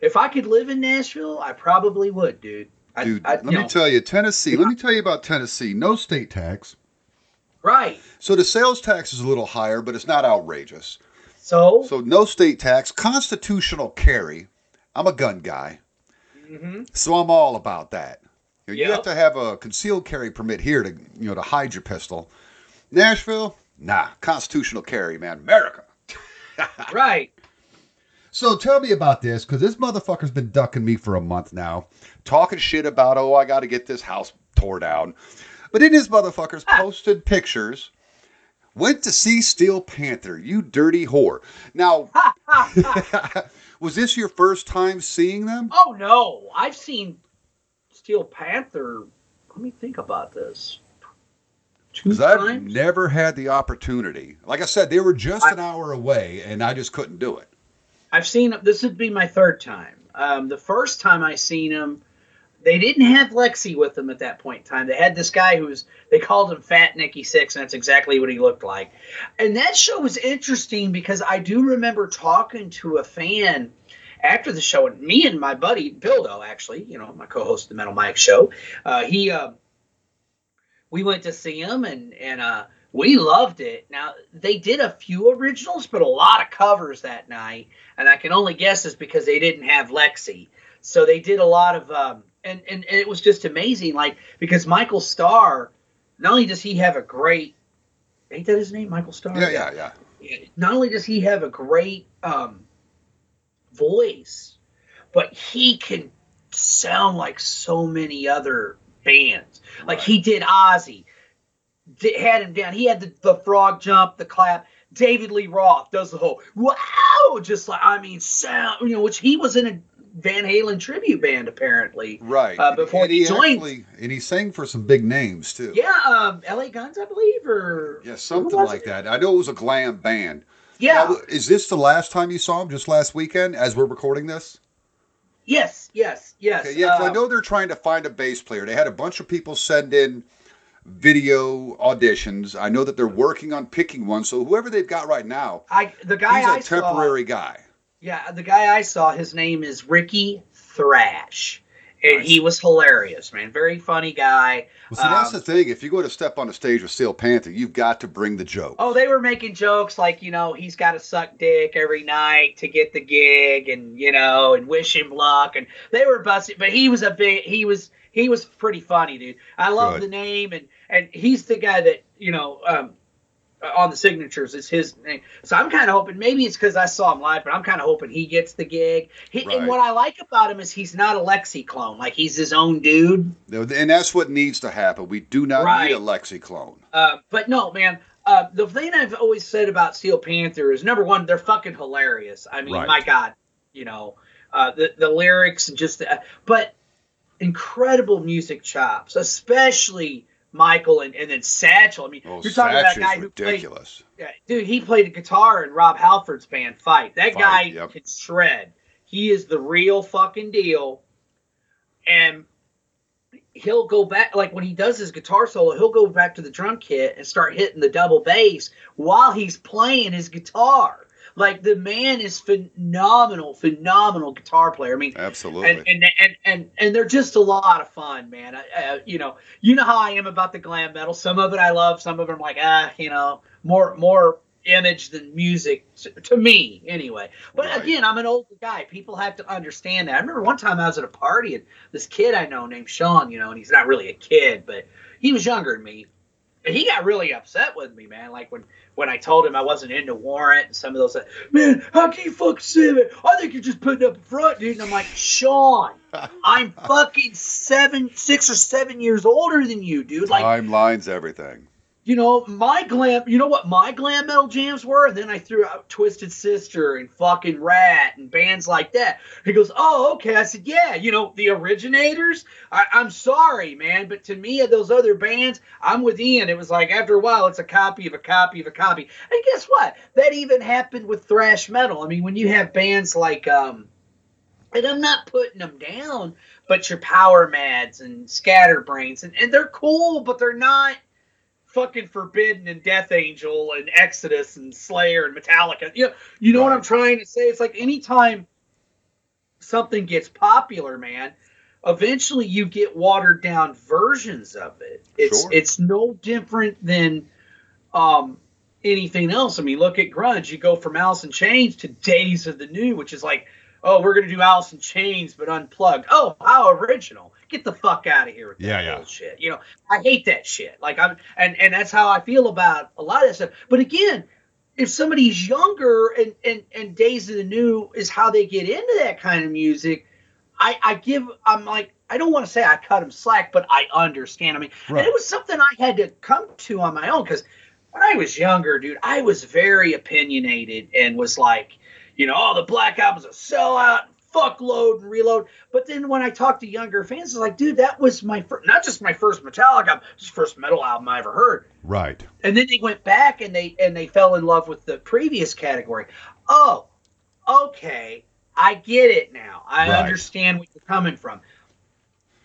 if I could live in Nashville, I probably would, dude. I, Dude, I, let me know, tell you, Tennessee. Let me tell you about Tennessee. No state tax. right. So the sales tax is a little higher, but it's not outrageous. So, So no state tax. Constitutional carry. I'm a gun guy, mhm. so I'm all about that. You, know, you have to have a concealed carry permit here to you know to hide your pistol. Nashville, nah, constitutional carry, man. America. right. So tell me about this, because this motherfucker's been ducking me for a month now, talking shit about, oh, I got to get this house tore down. But then this motherfucker's ah. posted pictures. Went to see Steel Panther, you dirty whore. Now, was this your first time seeing them? oh no, I've seen Steel Panther. Let me think about this. Because I've never had the opportunity. Like I said, they were just I- an hour away, and I just couldn't do it. I've seen this would be my third time. Um, the first time I seen him, they didn't have Lexxi with them at that point in time. They had this guy who was they called him Fat Nicky Six, and that's exactly what he looked like. And that show was interesting because I do remember talking to a fan after the show, and me and my buddy Bildo, actually, you know, my co-host of the Metal Mike show, uh, he uh, we went to see him and and uh, we loved it. Now they did a few originals, but a lot of covers that night, and I can only guess is because they didn't have Lexxi, so they did a lot of um, and, and and it was just amazing, like because Michael Starr, not only does he have a great, ain't that his name, Michael Starr? Yeah, yeah, yeah. not only does he have a great um, voice, but he can sound like so many other bands. Like Right. he did Ozzy, had him down. He had the, the frog jump, the clap. David Lee Roth does the whole wow, just like I mean, sound you know, which he was in a Van Halen tribute band apparently. Right. Uh, before and he joined- actually, and he sang for some big names too. Yeah, um, L.A. Guns, I believe, or Yeah, something like it? that. I know it was a glam band. Yeah. Now, is this the last time you saw him? Just last weekend, as we're recording this? yes, yes, yes. Okay, yeah, I um, know they're trying to find a bass player. They had a bunch of people send in video auditions. I know that they're working on picking one. So whoever they've got right now, I the guy he's a I saw. temporary guy. Yeah, the guy I saw, his name is Ricky Thrash. And Nice. he was hilarious, man. Very funny guy. Well, see, that's Um, the thing. If you go to step on a stage with Steel Panther, you've got to bring the joke. Oh, they were making jokes like, you know, he's got to suck dick every night to get the gig and, you know, and wish him luck. And they were busting, but he was a big, he was, he was pretty funny, dude. I love Good. the name and, and he's the guy that, you know, um, on the signatures is his name. So I'm kind of hoping maybe it's because I saw him live, but I'm kind of hoping he gets the gig. He, Right. And what I like about him is he's not a Lexxi clone. Like he's his own dude. And that's what needs to happen. We do not Right. need a Lexxi clone. Uh, but no, man. Uh, the thing I've always said about Steel Panther is number one, they're fucking hilarious. I mean, Right. my God, you know, uh, the the lyrics and just, the, but incredible music chops, especially Michael and, and then Satchel. I mean, Oh, you're talking about Satch a guy who played ridiculous. Yeah, dude, he played a guitar in Rob Halford's band Fight. That Fight, guy yep. can shred. He is the real fucking deal. And he'll go back like when he does his guitar solo, he'll go back to the drum kit and start hitting the double bass while he's playing his guitar. Like the man is phenomenal, phenomenal guitar player. I mean, Absolutely. and and, and and and they're just a lot of fun, man. I, uh, you know, you know how I am about the glam metal. Some of it I love, some of it I'm like, ah, you know, more more image than music to, to me anyway. But Right. again, I'm an older guy. People have to understand that. I remember one time I was at a party and this kid I know named Sean, you know, and he's not really a kid, but he was younger than me. And he got really upset with me, man. Like when when I told him I wasn't into Warrant and some of those, like, man, how can you fucking say that? I think you're just putting up a front, dude. And I'm like, Sean, I'm fucking seven, six or seven years older than you, dude. Like, Timelines, everything. You know, my glam, you know what my glam metal jams were? And then I threw out Twisted Sister and fucking Ratt and bands like that. He goes, oh, okay. I said, yeah, you know, the originators. I, I'm sorry, man, but to me, those other bands, I'm with Ian. It was like after a while, it's a copy of a copy of a copy. And guess what? That even happened with thrash metal. I mean, when you have bands like, um, and I'm not putting them down, but your Power Mads and Scatterbrains, and, and they're cool, but they're not fucking Forbidden and Death Angel and Exodus and Slayer and Metallica. You know, you know what I'm trying to say? It's like anytime something gets popular, man, eventually you get watered down versions of it. It's Sure. it's no different than um anything else. I mean, look at grunge. You go from Alice in Chains to Days of the New, which is like, oh, we're gonna do Alice in Chains but unplugged. Oh, how original! Get the fuck out of here with that Yeah, yeah. bullshit. You know, I hate that shit. Like I'm, and and that's how I feel about a lot of that stuff. But again, if somebody's younger and, and, and Days of the New is how they get into that kind of music, I, I give, I'm like, I don't want to say I cut them slack, but I understand. I mean, Right. and it was something I had to come to on my own because when I was younger, dude, I was very opinionated and was like, you know, oh, the Black Album's are a sellout, fuck load and reload. But then when I talked to younger fans, it's like, dude, that was my first, not just my first Metallica album, it was the first metal album I ever heard Right. and then they went back and they and they fell in love with the previous category. Oh, okay, I get it now. I Right. understand where you're coming from.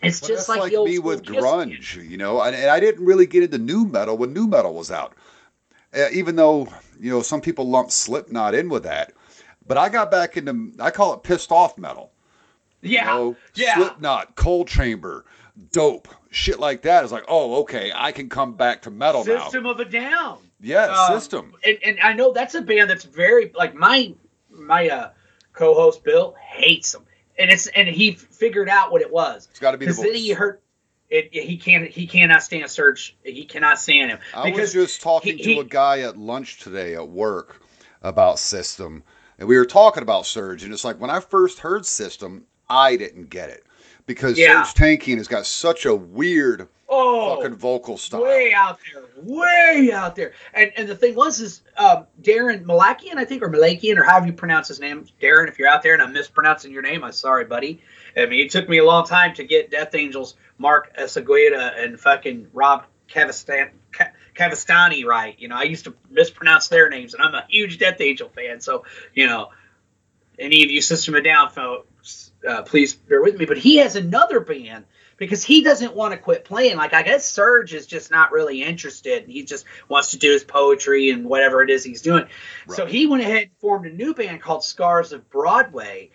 It's But just that's like, the old me with Kiss grunge, you know, and, and I didn't really get into new metal when new metal was out. Uh, even though, you know, some people lump Slipknot in with that. But I got back into, I call it pissed off metal. Yeah, You know, yeah. Slipknot, Coal Chamber, Dope, shit like that. It's like, oh, okay, I can come back to metal now. System of a Down. Yeah, Um, System. And, and I know that's a band that's very like my my uh, co-host Bill hates them, and it's and he figured out what it was. It's got to be the Because then he heard it. He can't. He cannot stand Serj. He cannot stand him. I was just talking he- to he- a guy at lunch today at work about System, and we were talking about Serj, and it's like when I first heard System, I didn't get it because Yeah. Serj Tankian has got such a weird oh, fucking vocal style. way out there, way out there. And and the thing was is um, Daron Malakian, I think, or Malakian, or however you pronounce his name. Daron, if you're out there and I'm mispronouncing your name, I'm sorry, buddy. I mean, it took me a long time to get Death Angels, Mark Osegueda, and fucking Rob Cavestany. Ca- Cavestany right, you know. I used to mispronounce their names, and I'm a huge Death Angel fan. So, you know, any of you System of Down folks, uh, please bear with me. But he has another band because he doesn't want to quit playing. Like I guess Serj is just not really interested. and He just wants to do his poetry and whatever it is he's doing. So he went ahead and formed a new band called Scars on Broadway.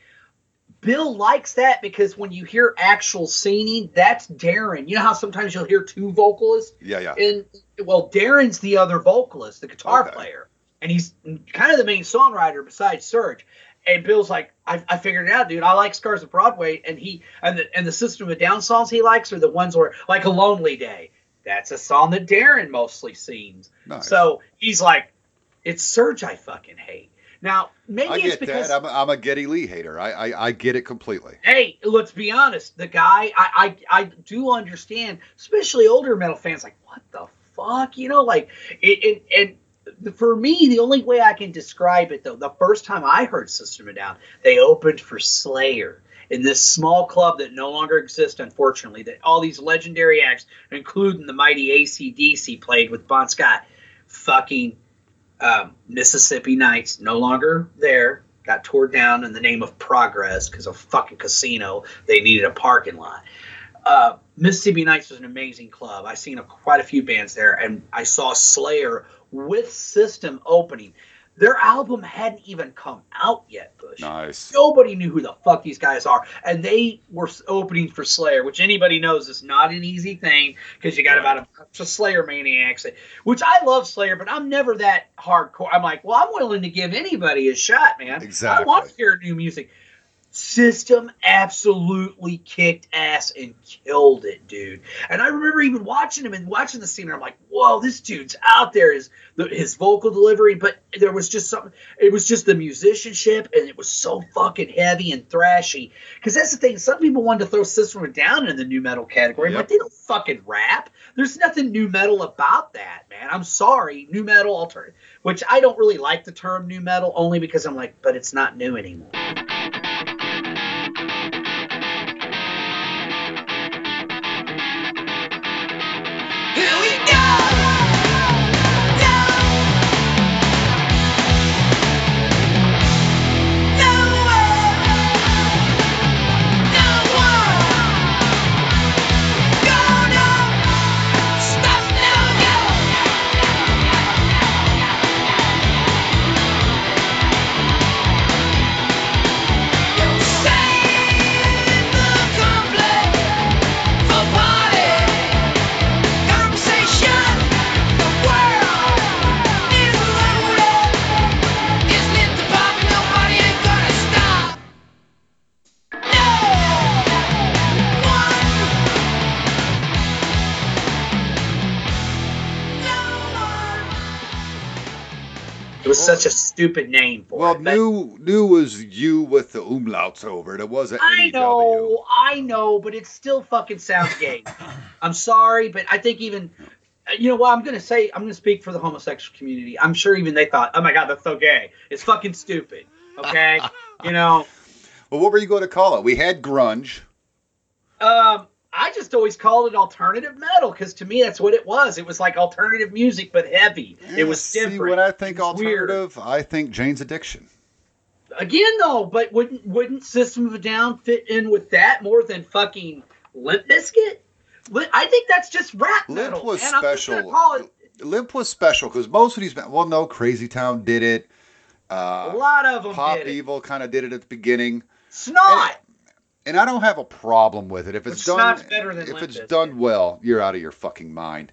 Bill likes that because when you hear actual singing, that's Daron. You know how sometimes you'll hear two vocalists? Yeah, yeah. And well, Daron's the other vocalist, the guitar Okay. player, and he's kind of the main songwriter besides Serj. And Bill's like, I, I figured it out, dude. I like Scars on Broadway, and he and the and the System of a Down songs he likes are the ones where like a Lonely Day. That's a song that Daron mostly sings. Nice. So he's like, it's Serj I fucking hate. Now maybe I it's get because that. I'm a, I'm a Geddy Lee hater. I, I I get it completely. hey, let's be honest. The guy, I, I, I do understand, especially older metal fans, like, what the fuck, you know, like, it, it, and for me, the only way I can describe it, though, the first time I heard System of a Down, they opened for Slayer in this small club that no longer exists, unfortunately. That all these legendary acts, including the mighty ACDC, played with Bon Scott. Fucking um, Mississippi Nights, no longer there. Got tore down in the name of progress because of fucking casino. They needed a parking lot. Uh, Mississippi Nights was an amazing club. I seen a, quite a few bands there, and I saw Slayer with System opening. Their album hadn't even come out yet, Bush. Nice. Nobody knew who the fuck these guys are, and they were opening for Slayer, which anybody knows is not an easy thing because you got Right. about a bunch of Slayer maniacs. Which I love Slayer, but I'm never that hardcore. I'm like, well, I'm willing to give anybody a shot, man. Exactly. I want to hear new music. System absolutely kicked ass and killed it, dude. And I remember even watching him and watching the scene. And I'm like, whoa, this dude's out there. His the, his vocal delivery, but there was just something. It was just the musicianship, and it was so fucking heavy and thrashy. Because that's the thing. Some people wanted to throw System Down in the new metal category. Yep. like, they don't fucking rap. There's nothing new metal about that, man. I'm sorry, new metal alternative. Which I don't really like the term new metal, only because I'm like, but it's not new anymore. Such a stupid name for Well, it. but- new new was you with the umlauts over it. It wasn't I know, I know, but it still fucking sounds gay. I'm sorry, but I think even, you know what? I'm gonna say, I'm gonna speak for the homosexual community. I'm sure even they thought, oh my god, that's so gay. It's fucking stupid. Okay, you know. Well, what were you going to call it? We had grunge. Um, I just always called it alternative metal because to me that's what it was. It was like alternative music but heavy. it was different. See, when I think was weird. alternative, I think Jane's Addiction. Again, though, but wouldn't wouldn't System of a Down fit in with that more than fucking Limp Bizkit? Li- I think that's just rap metal. Limp was and I'm just special. Limp was special because most of these, well, no, Crazy Town did it. a Uh, lot of them Pop. Evil kind of did it at the beginning, Snot. And I don't have a problem with it if it's done. Snot's better than if it's done well, you're out of your fucking mind.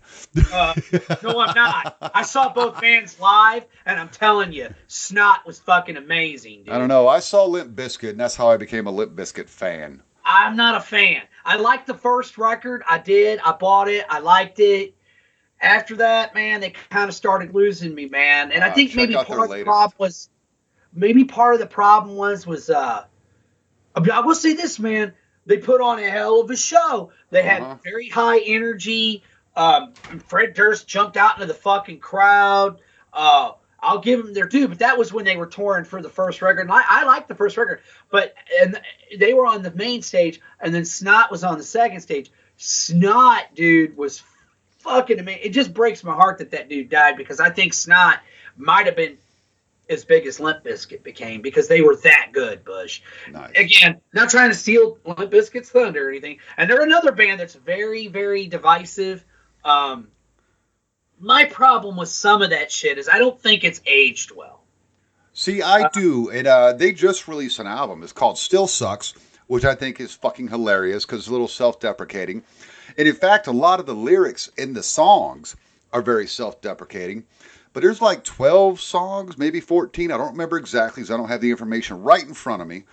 Uh, no, I'm not. I saw both bands live, and I'm telling you, Snot was fucking amazing, dude. I don't know. I saw Limp Bizkit, and that's how I became a Limp Bizkit fan. I'm not a fan. I liked the first record. I did. I bought it. I liked it. After that, man, they kind of started losing me, man. And I Uh, think maybe part of the problem was, maybe part of the problem was was uh, I mean, I will say this, man. They put on a hell of a show. They had Uh-huh. very high energy. Um, Fred Durst jumped out into the fucking crowd. Uh, I'll give them their due, but that was when they were touring for the first record. And I, I liked the first record, but and they were on the main stage, and then Snot was on the second stage. Snot, dude, was fucking amazing. It just breaks my heart that that dude died because I think Snot might have been as big as Limp Bizkit became because they were that good, Bush. Nice. Again, not trying to steal Limp Bizkit's thunder or anything. And they're another band that's very, very divisive. Um, my problem with some of that shit is I don't think it's aged well. See, I do, and uh, they just released an album. It's called Still Sucks, which I think is fucking hilarious because it's a little self-deprecating. And in fact, a lot of the lyrics in the songs are very self-deprecating. But there's like 12 songs, maybe 14. I don't remember exactly because I don't have the information right in front of me.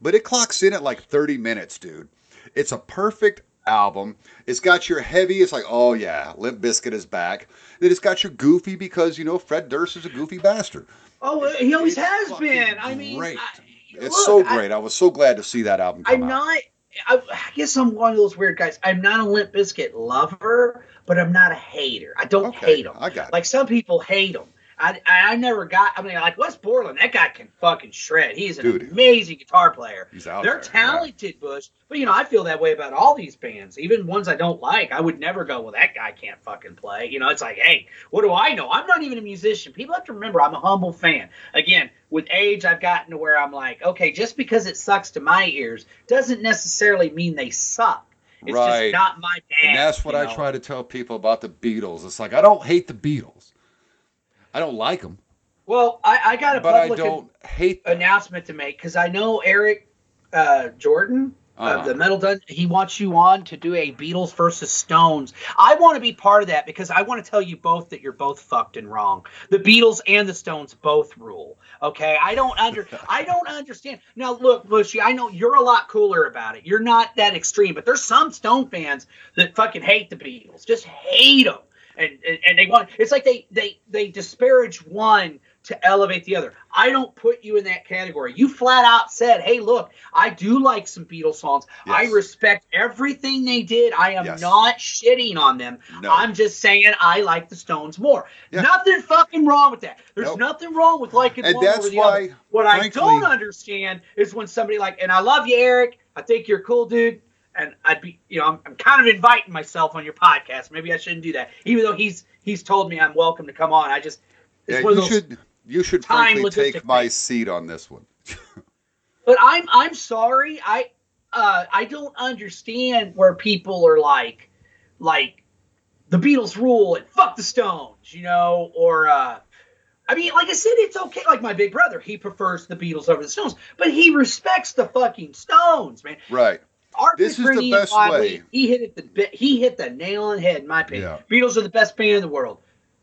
But it clocks in at like 30 minutes, dude. It's a perfect album. It's got your heavy, it's like, oh yeah, Limp Bizkit is back. Then it's got your goofy because, you know, Fred Durst is a goofy bastard. Oh, uh, he always It's has been. I mean, great. I- It's look, so I- great. I, was so glad to see that album come I'm out. not. I, I guess I'm one of those weird guys. I'm not a Limp Bizkit lover, but I'm not a hater. I don't Okay, hate them. I got it. Like some people hate them. I, I never got. I mean, like Wes Borland, that guy can fucking shred. He's an Dude. amazing guitar player. He's out They're there, talented, Bush. But you know, I feel that way about all these bands, even ones I don't like. I would never go, well, that guy can't fucking play. You know, it's like, hey, what do I know? I'm not even a musician. People have to remember, I'm a humble fan. Again, with age, I've gotten to where I'm like, okay, just because it sucks to my ears doesn't necessarily mean they suck. It's Right. just not my band. And that's what I know? try to tell people about the Beatles. It's like I don't hate the Beatles. I don't like them, Well, I, I got a but I public don't hate them. announcement to make because I know Eric uh, Jordan Uh-huh. of the Metal Dun. He wants you on to do a Beatles versus Stones. I want to be part of that because I want to tell you both that you're both fucked and wrong. The Beatles and the Stones both rule. Okay, I don't under I don't understand. Now look, Bushy, I know you're a lot cooler about it. You're not that extreme, but there's some Stone fans that fucking hate the Beatles, just hate them. And, and, and they want it's like they they they disparage one to elevate the other. I don't put you in that category. You flat out said, "Hey, look, I do like some Beatles songs. I respect everything they did. I am Yes. not shitting on them. No. I'm just saying I like the Stones more. Yeah. Nothing fucking wrong with that. There's Nope. nothing wrong with liking And one that's over the why, other. What I don't understand is when somebody like, and I love you, Eric. I think you're cool dude. And I'd be, you know, I'm, I'm kind of inviting myself on your podcast. Maybe I shouldn't do that, even though he's he's told me I'm welcome to come on. I just, it's Yeah, one you those should you should time frankly take my things. seat on this one. But I'm I'm sorry. I uh I don't understand where people are like like the Beatles rule and fuck the Stones, you know, or uh I mean, like I said, it's okay. Like my big brother, he prefers the Beatles over the Stones, but he respects the fucking Stones, man. Right. Art This is the best Wadley, way. He hit it the bit. He hit the nail on the head, in my opinion. Yeah. Beatles are the best band in the world.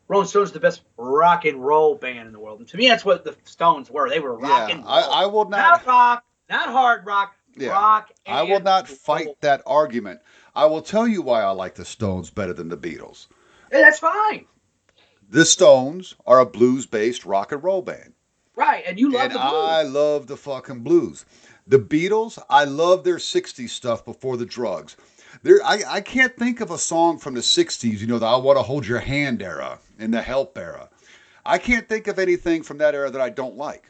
Rolling Stones the best rock and roll band in the world. And to me, that's what the Stones were. They were rock Yeah. and roll. I, I will not not rock, not hard rock, Yeah. rock. I will not roll. fight that argument. I will tell you why I like the Stones better than the Beatles. Hey, that's fine. The Stones are a blues-based rock and roll band. Right, and you love and the blues. I love the fucking blues. The Beatles, I love their 60s stuff before the drugs. There, I, I can't think of a song from the 60s, you know, the I Want to Hold Your Hand era and the Help era. I can't think of anything from that era that I don't like.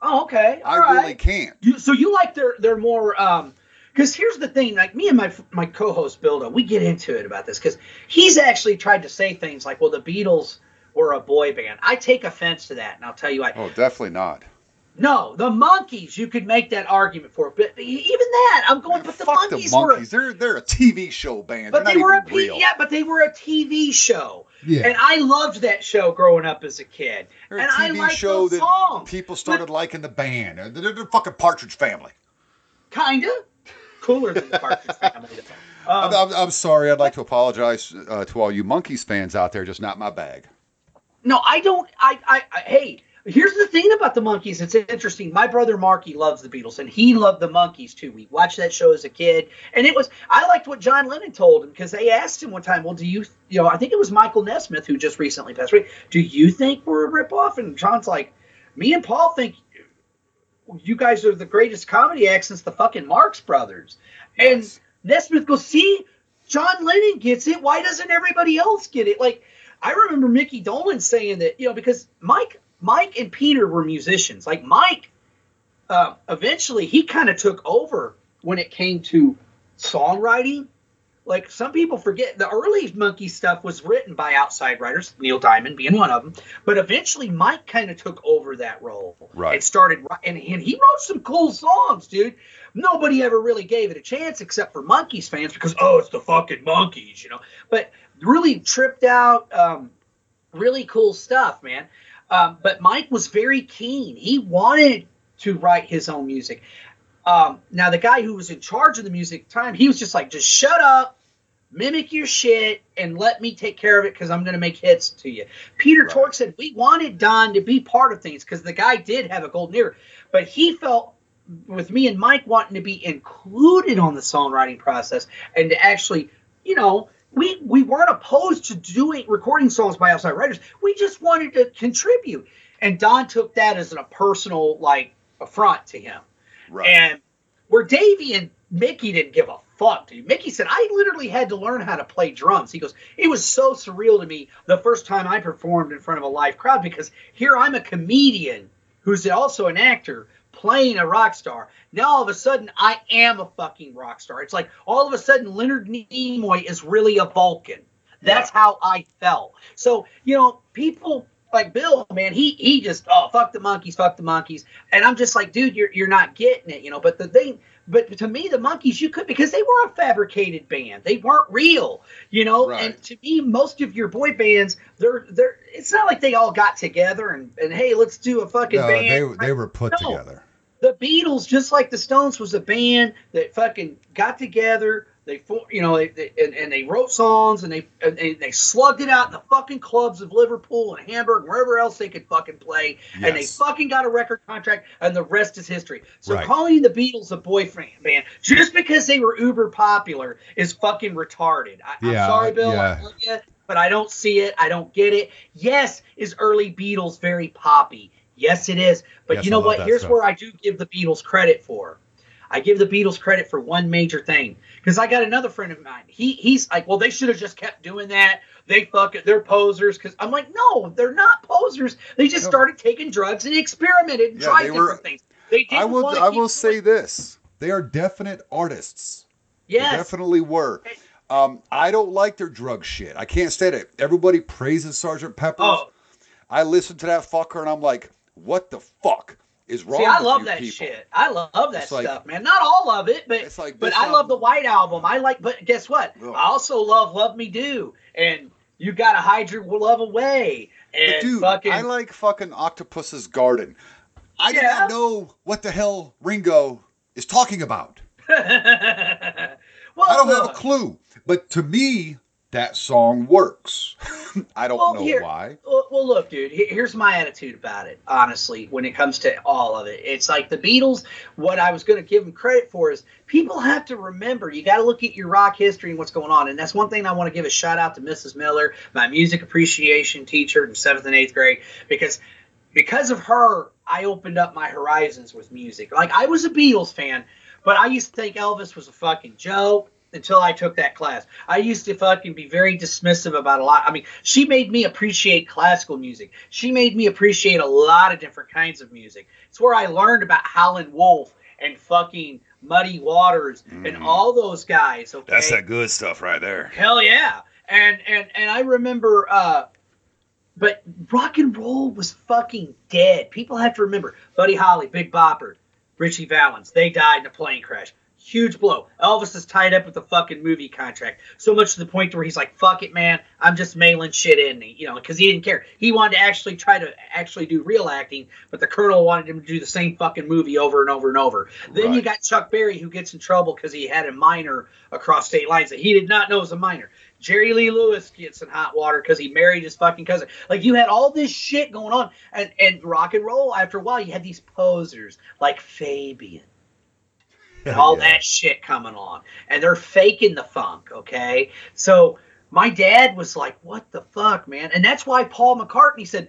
oh, okay. I all right. really can't. You, so you like their their more um because here's the thing like me and my my co-host Bilda we get into it about this because he's actually tried to say things like well the Beatles were a boy band I take offense to that and I'll tell you why Oh, definitely not. No the Monkees you could make that argument for but even that I'm going but the Fuck Monkeys, the were monkeys. They're they're a TV show band. but they're they not were a even P- real. yeah but they were a TV show Yeah. and I loved that show growing up as a kid They're a and I TV liked show those that songs people started liking the band. They're, they're the fucking Partridge Family. kinda cooler than the Partridge Family. Um, I'm, I'm, I'm sorry. I'd like to apologize uh, to all you Monkees fans out there. Just not my bag. No, I don't. I, I, I, hey, here's the thing about the Monkees. It's interesting. My brother Marky loves the Beatles, and he loved the Monkees too. We watched that show as a kid, and it was. I liked what John Lennon told him because they asked him one time, "Well, do you, you know, I think it was Michael Nesmith who just recently passed away. Do you think we're a ripoff?" And John's like, "Me and Paul think you guys are the greatest comedy act since the fucking Marx Brothers." And Yes. Nesmith goes, "See, John Lennon gets it. Why doesn't everybody else get it?" Like. I remember Micky Dolenz saying that, you know, because Mike, Mike and Peter were musicians. Like Mike, uh, eventually he kind of took over when it came to songwriting. Like some people forget, the early Monkey stuff was written by outside writers, Neil Diamond being one of them. But eventually Mike kind of took over that role Right. and started, and, and he wrote some cool songs, dude. Nobody ever really gave it a chance except for Monkees fans because oh, it's the fucking Monkees, you know. But really tripped out, um, really cool stuff, man. Um, but Mike was very keen. He wanted to write his own music. Um, now the guy who was in charge of the music at the time, he was just like, just shut up, mimic your shit, and let me take care of it because I'm going to make hits to you. Peter Right. Tork said we wanted Don to be part of things because the guy did have a golden ear, but he felt with me and Mike wanting to be included on the songwriting process and to actually, you know, we we weren't opposed to doing recording songs by outside writers. We just wanted to contribute. And Don took that as a personal like affront to him. Right. And where Davey and Mickey didn't give a fuck, dude. Mickey said, I literally had to learn how to play drums. He goes, it was so surreal to me the first time I performed in front of a live crowd because here I'm a comedian who's also an actor playing a rock star. Now all of a sudden I am a fucking rock star. It's like all of a sudden Leonard Nimoy is really a Vulcan. That's how I felt. So, you know, people like Bill, man, he he just oh fuck the Monkees, fuck the Monkees. And I'm just like, dude, you're you're not getting it, you know. But the thing but to me, the Monkees you could because they were a fabricated band. They weren't real, you know. Right. And to me, most of your boy bands, they're they're. It's not like they all got together and and hey, let's do a fucking no, band. they they were put No. together. The Beatles, just like the Stones, was a band that fucking got together. They, you know, they, they, and, and they wrote songs and they and they, they slugged it out in the fucking clubs of Liverpool and Hamburg, and wherever else they could fucking play, and they fucking got a record contract, and the rest is history. So Right. calling the Beatles a boyfriend band just because they were uber popular is fucking retarded. I, Yeah, I'm sorry, Bill, yeah. I love you, but I don't see it. I don't get it. Yes, is early Beatles very poppy? Yes, it is. But Yes, you know what? Here's stuff. where I do give the Beatles credit for. I give the Beatles credit for one major thing because I got another friend of mine. He he's like, well, they should have just kept doing that. They fuck it. They're posers. Because I'm like, no, they're not posers. They just No. started taking drugs and experimented and Yeah, tried different were- things. They didn't I will I will say doing- this: they are definite artists. They yes. definitely were. Um, I don't like their drug shit. I can't stand it. Everybody praises Sergeant Pepper. Oh, I listen to that fucker and I'm like, what the fuck is wrong? see, I love that people? shit. I love that like- stuff, man. Not all of it, but It's like but this I love the White Album. I like, but guess what? Ugh. I also love Love Me Do, and you got to hide your love away, and dude, fucking. I like fucking Octopus's Garden. I did Yeah. not know what the hell Ringo is talking about. well, I don't have a clue. But to me, that song works. I don't Well, know here- why. Well, well, look, dude. Here's my attitude about it. Honestly, when it comes to all of it, it's like the Beatles. What I was going to give them credit for is people have to remember. You got to look at your rock history and what's going on. And that's one thing I want to give a shout out to Mrs. Miller, my music appreciation teacher in seventh and eighth grade, because because of her, I opened up my horizons with music. Like I was a Beatles fan, but I used to think Elvis was a fucking joke until I took that class. I used to fucking be very dismissive about a lot. I mean, she made me appreciate classical music. She made me appreciate a lot of different kinds of music. It's where I learned about Howlin' Wolf and fucking Muddy Waters and Mhm. all those guys. Okay, that's that good stuff right there. Hell yeah. And and and I remember uh but rock and roll was fucking dead. People have to remember Buddy Holly, Big Bopper, Ritchie Valens, they died in a plane crash. Huge blow. Elvis is tied up with a fucking movie contract. So much to the point where he's like, fuck it, man. I'm just mailing shit in, you know, because he didn't care. He wanted to actually try to actually do real acting, but the Colonel wanted him to do the same fucking movie over and over and over. Then you got Chuck Berry, who gets in trouble because he had a minor across state lines that he did not know was a minor. Jerry Lee Lewis gets in hot water because he married his fucking cousin. Like you had all this shit going on, and and rock and roll. After a while, you had these posers like Fabian all Yeah. that shit coming on, and they're faking the funk. Okay, so. My dad was like, "What the fuck, man?" And that's why Paul McCartney said,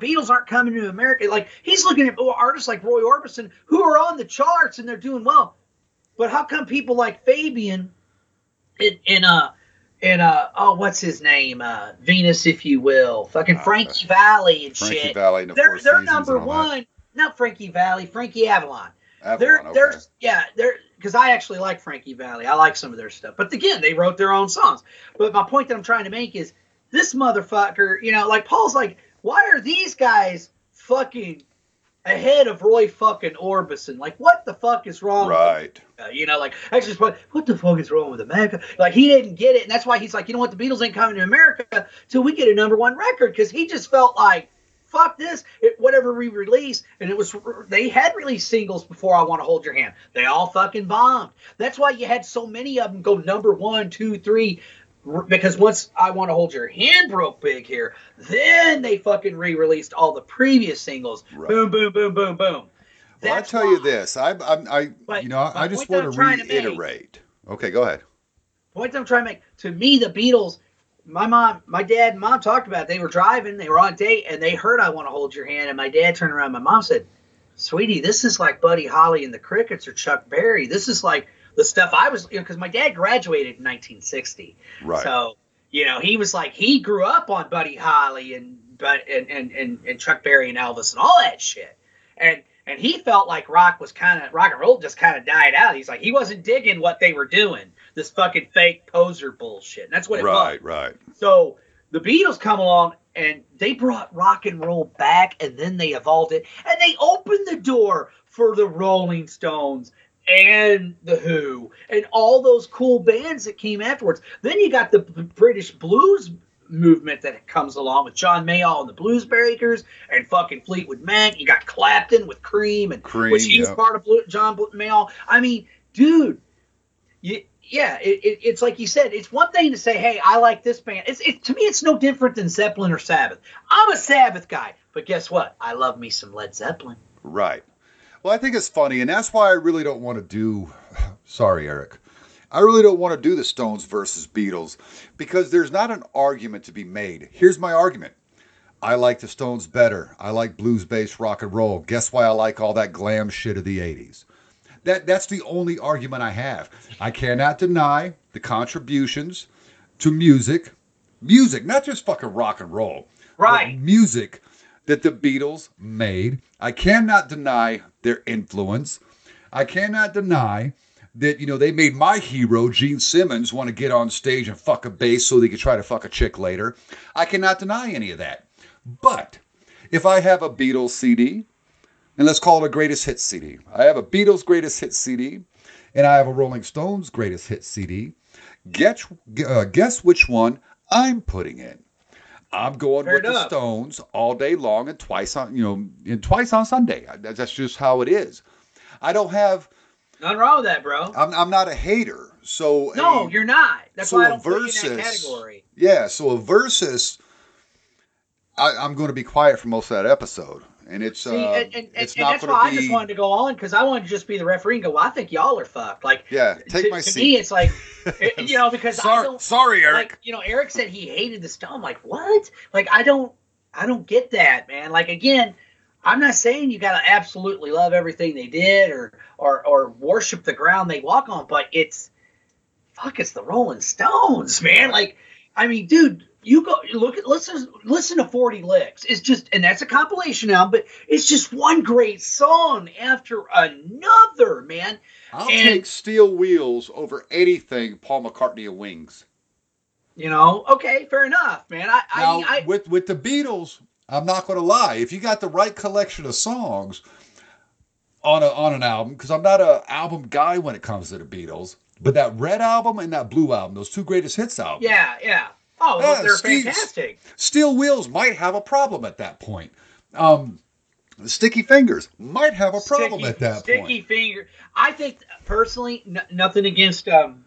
"Beatles aren't coming to America." Like he's looking at artists like Roy Orbison who are on the charts and they're doing well, but how come people like Fabian in in uh in uh oh what's his name uh Venus if you will fucking Uh, Frankie Valli and Frankie shit Valli and the they're they're number and all that. one not Frankie Valli Frankie Avalon Avalon, they're okay. they're yeah they're because I actually like Frankie Valli I like some of their stuff but again they wrote their own songs but my point that I'm trying to make is this motherfucker you know like Paul's like why are these guys fucking ahead of Roy fucking Orbison like what the fuck is wrong? Right. Uh, you know, like actually, what what the fuck is wrong with America? Like he didn't get it, and that's why he's like, you know what, the Beatles ain't coming to America till we get a number one record because he just felt like, fuck this, it, whatever we release, and it was they had released singles before I Want to Hold Your Hand, they all fucking bombed. That's why you had so many of them go number one, two, three. Because once I Want to Hold Your Hand broke big here, then they fucking re-released all the previous singles. Right. Boom, boom, boom, boom, boom. Well, I tell you this, I, I, I But you know, I, just want to trying to make- reiterate. Okay, go ahead. point I'm trying to make to me, the Beatles, my mom, my dad and mom talked about it. They were driving, they were on a date, and they heard I Want to Hold Your Hand. And my dad turned around, my mom said, Sweetie, this is like Buddy Holly and the Crickets or Chuck Berry. This is like the stuff I was, you know, because my dad graduated in 1960. Right. So, you know, he was like, he grew up on Buddy Holly and, but and, and, and, and Chuck Berry and Elvis and all that shit. And, and he felt like rock was kind of rock and roll just kind of died out. He's like he wasn't digging what they were doing, this fucking fake poser bullshit. And that's what it was. right, right. So the Beatles come along and they brought rock and roll back, and then they evolved it, and they opened the door for the Rolling Stones and the Who and all those cool bands that came afterwards. Then you got the British blues movement that comes along with John Mayall and the Blues Breakers and fucking Fleetwood Mac. You got Clapton with Cream and Cream, which he's yeah. part of Blue, John Mayall. I mean, dude, you, yeah, it, it, it's like you said. It's one thing to say, "Hey, I like this band." It's it, to me, it's no different than Zeppelin or Sabbath. I'm a Sabbath guy, but guess what? I love me some Led Zeppelin. Right. Well, I think it's funny, and that's why I really don't want to do. Sorry, Eric. I really don't want to do the Stones versus Beatles because there's not an argument to be made. Here's my argument. I like the Stones better. I like blues based rock and roll. Guess why I like all that glam shit of the 80s? That that's the only argument I have. I cannot deny the contributions to music, music, not just fucking rock and roll, Right. music that the Beatles made. I cannot deny their influence. I cannot deny that you know they made my hero Gene Simmons want to get on stage and fuck a bass so they could try to fuck a chick later. I cannot deny any of that. But if I have a Beatles CD, and let's call it a greatest hits CD, I have a Beatles greatest hits CD, and I have a Rolling Stones greatest hits CD. Guess uh, guess which one I'm putting in. I'm going Fair with the. Stones all day long and twice on you know and twice on Sunday. That's just how it is. I don't have Nothing wrong with that, bro. I'm, I'm not a hater. So No, a- you're not. That's so why I don't put you in that versus- category. yeah. So a versus. I, I'm going to be quiet for most of that episode, and it's See, uh, and, and, and, it's and not that's why to I just wanted to go on because I wanted to just be the referee and go, well, I think y'all are fucked. Like, yeah, take to, my to seat. me, it's like, it- you know, because I sorry, don't, sorry, Eric. like, you know, Eric said he hated the stone. Like, what? Like, I don't, I don't get that, man. Like, again, I'm not saying you got to absolutely love everything they did or, or, or worship the ground they walk on, but it's, fuck, it's the Rolling Stones, man. Like, I mean, dude, you go look at listen listen to 40 licks. It's just and that's a compilation album, but it's just one great song after another, man. I'll and- take Steel Wheels over anything Paul McCartney and Wings. You know, okay, fair enough, man. I Now, I, I with with the Beatles, I'm not going to lie. If you got the right collection of songs on a on an album, because I'm not a album guy when it comes to the Beatles, but that Red album and that Blue album, those two greatest hits albums, yeah, yeah. Oh, Yeah, they're Steve- fantastic. Steel Wheels might have a problem at that point. Um, Sticky Fingers might have a problem sticky, at that sticky point. Sticky finger. I think personally, n- nothing against um,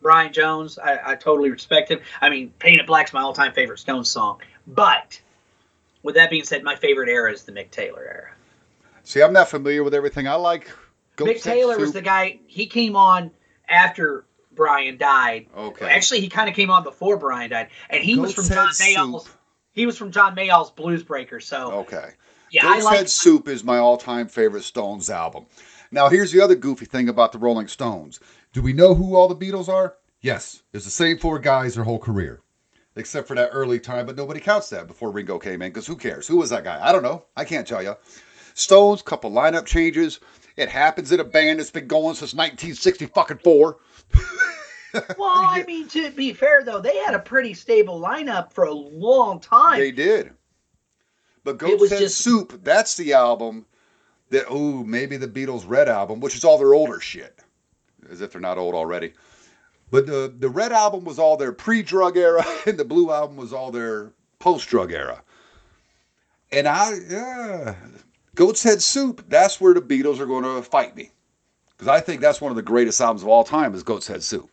Brian Jones. I, I totally respect him. I mean, Paint It Black's my all-time favorite Stones song. But with that being said, my favorite era is the Mick Taylor era. See, I'm not familiar with everything. I like. Mick Taylor was the guy. He came on after Brian died. Okay. Actually, he kind of came on before Brian died, and he was from John Mayall's. Soup. He was from John Mayall's Blues Breaker. So Okay. yeah, I Goat's like. Head Soup is my all-time favorite Stones album. Now, here's the other goofy thing about the Rolling Stones. Do we know who all the Beatles are? Yes, it's the same four guys their whole career. except for that early time, but nobody counts that before Ringo came in because who cares? Who was that guy? I don't know. I can't tell you. Stones, couple lineup changes. It happens in a band that's been going since 1960 fucking four. Well, I mean, to be fair though, they had a pretty stable lineup for a long time. They did. But Goat's Head just- Soup, that's the album that, oh, maybe the Beatles' Red album, which is all their older shit, as if they're not old already. But the, the Red album was all their pre drug era, and the Blue album was all their post drug era. And I, yeah, Goat's Head Soup, that's where the Beatles are going to fight me. Because I think that's one of the greatest albums of all time is Goat's Head Soup.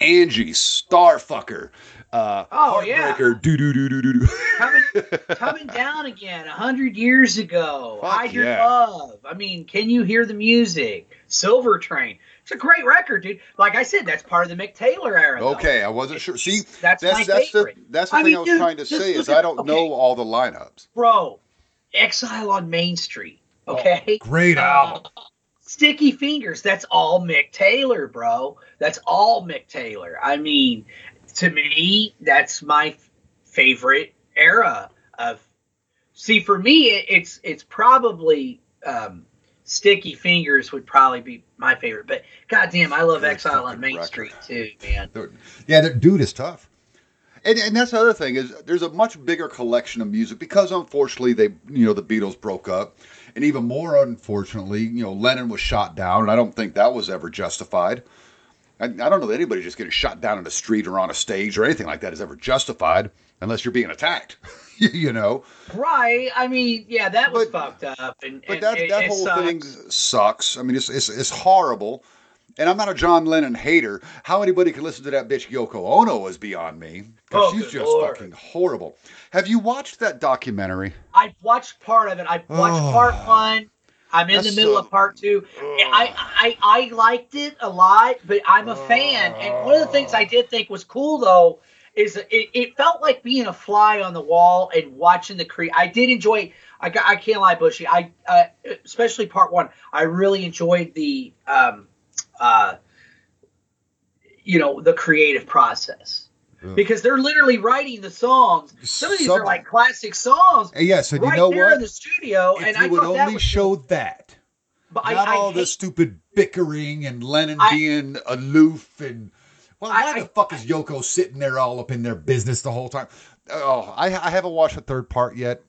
Angie, Starfucker, uh, Oh, yeah. Heartbreaker, do do do do do do. coming coming down again a hundred years ago. Fuck Hide your yeah. love. I mean, can you hear the music? Silver Train. It's a great record, dude. Like I said, that's part of the Mick Taylor era. though. Okay, I wasn't sure. See, That's that's my that's the favorite. that's the I thing mean, I was dude, trying to say is at- I don't okay. know all the lineups. bro. Exile on Main Street. Okay. Great album. Sticky Fingers. That's all Mick Taylor, bro. That's all Mick Taylor. I mean, to me, that's my favorite era of. See, for me, it's it's probably um, Sticky Fingers would probably be my favorite. But goddamn, I love Exile on Main record. Street too, man. Yeah, that dude is tough. And, and that's the other thing is there's a much bigger collection of music because unfortunately they you know the Beatles broke up, and even more unfortunately you know Lennon was shot down, and I don't think that was ever justified. I, I don't know that anybody just getting shot down in the street or on a stage or anything like that is ever justified unless you're being attacked. you know, Right? I mean, yeah, that was But- fucked up, and, but and that that whole sucks. thing sucks. I mean, it's, it's it's horrible. And I'm not a John Lennon hater. How anybody can listen to that bitch Yoko Ono is beyond me. 'cause Oh, she's just Lord. fucking horrible. Have you watched that documentary? I've watched part of it. I've watched Oh. part one. I'm in the middle so- of part two. I, I I liked it a lot, but I'm a fan. And one of the things I did think was cool though is it, it felt like being a fly on the wall and watching the cre. I did enjoy. I, I can't lie, Bushy. I uh, especially part one. I really enjoyed the um uh you know the creative process. Because they're literally writing the songs. Some of these Some- are like classic songs, and right you know there what? in the studio, If and you I would thought that only show cool. that, But I, not I all hate, the stupid bickering and Lennon I- being aloof and. Well, I- why I- the fuck is Yoko sitting there all up in their business the whole time? Oh, I, I haven't watched the third part yet.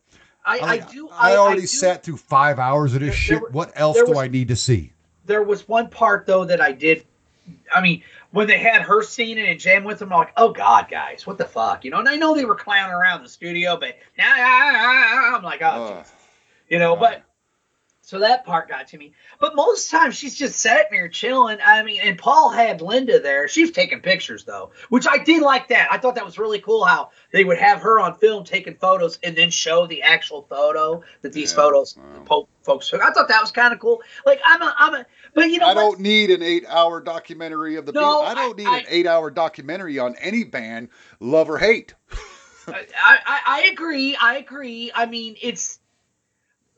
I, I do. I, I, already do, sat through five hours of this There- shit. there what else do was- I need to see? There was one part though that I did. I mean, when they had her singing and jam with them, I'm like, oh god, guys, what the fuck, you know? And I know they were clowning around the studio, but now I'm like, oh, Ugh. you know. But So that part got to me. But most times she's just sitting there chilling. I mean, and Paul had Linda there. She's taking pictures, though, which I did like that. I thought that was really cool how they would have her on film taking photos and then show the actual photo that these Yeah, photos wow. po- folks took. I thought that was kind of cool. Like, I'm a, I'm a, but you know, I don't need an eight-hour documentary of the No, Beatles. I don't need I- an eight-hour documentary on any band, love or hate. I, I, I agree. I agree. I mean, it's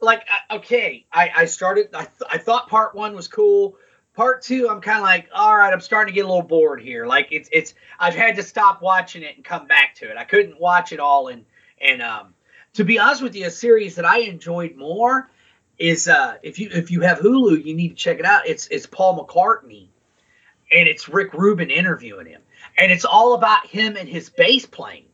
like okay. I, I started. I, th- I thought part one was cool. Part two, I'm kind of like, all right. I'm starting to get a little bored here. Like it's it's. I've had to stop watching it and come back to it. I couldn't watch it all. And and um, to be honest with you, a series that I enjoyed more is uh if you if you have Hulu, you need to check it out. It's it's Paul McCartney, and it's Rick Rubin interviewing him, and it's all about him and his bass playing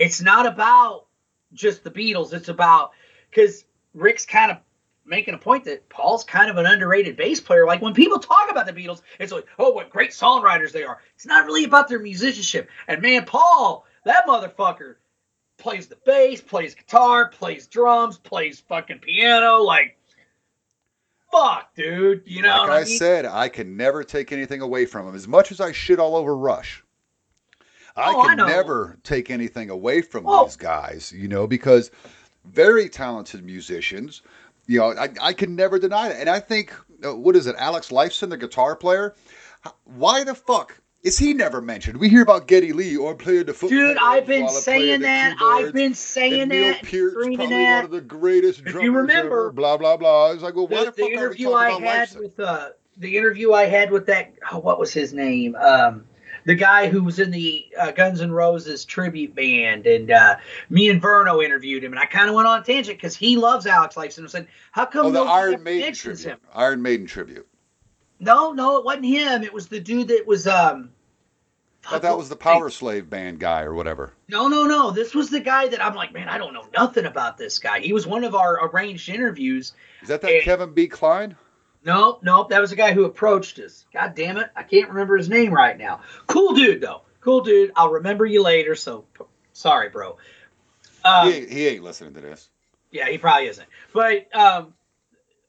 it's not about just the Beatles. It's about because Rick's kind of making a point that Paul's kind of an underrated bass player. Like when people talk about the Beatles, it's like, oh, what great songwriters they are. It's not really about their musicianship. And man, Paul, that motherfucker plays the bass, plays guitar, plays drums, plays fucking piano. Like, fuck, dude. You know, like what I, I mean? said, I can never take anything away from him. As much as I shit all over Rush, I Oh, can know. never take anything away from Well- these guys, you know, because very talented musicians. You know, I, I can never deny that. And I think, uh, what is it, Alex Lifeson, the guitar player? Why the fuck is he never mentioned? We hear about Geddy Lee or playing the foot. Dude, I've been I saying that. I've been saying and Neil that, Peart's screaming probably that. one of the greatest If you remember- ever. Blah blah blah. I was like, well, why the, the, the fuck interview are we I talking about had Lifeson? with uh, the interview I had with that oh, what was his name? Um, the guy who was in the uh, Guns N' Roses tribute band, and uh, me and Verno interviewed him, and I kind of went on a tangent because he loves Alex Lifeson and said, "How come Oh, the Iron Maiden tribute. him?" Iron Maiden tribute. No, no, it wasn't him. It was the dude that was um. I thought that was the Power Slave band guy or whatever. No, no, no. This was the guy that I'm like, man, I don't know nothing about this guy. He was one of our arranged interviews. Is that that Eh. Kevin B. Klein? Nope, nope. That was the guy who approached us. God damn it. I can't remember his name right now. Cool dude, though. Cool dude. I'll remember you later. So sorry, bro. Um, he, ain't, he ain't listening to this. yeah, he probably isn't. But um,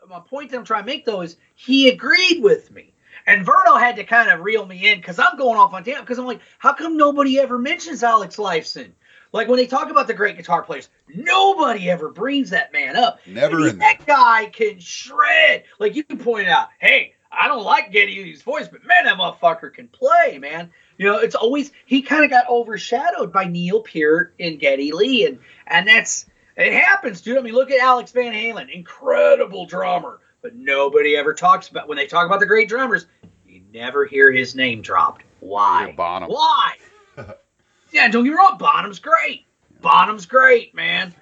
my point that I'm trying to make, though, is he agreed with me. And Verno had to kind of reel me in because I'm going off on tangent because I'm like, how come nobody ever mentions Alex Lifeson? Like when they talk about the great guitar players, nobody ever brings that man up. Never I mean, in there. that guy can shred. Like you pointed out, hey, I don't like Geddy Lee's voice, but man, that motherfucker can play, man. You know, it's always he kind of got overshadowed by Neil Peart and Geddy Lee, and and that's it happens, dude. I mean, look at Alex Van Halen, incredible drummer, but nobody ever talks about when they talk about the great drummers, you never hear his name dropped. Why? Why? yeah, don't get me wrong, Bonham's great. Bonham's great, man.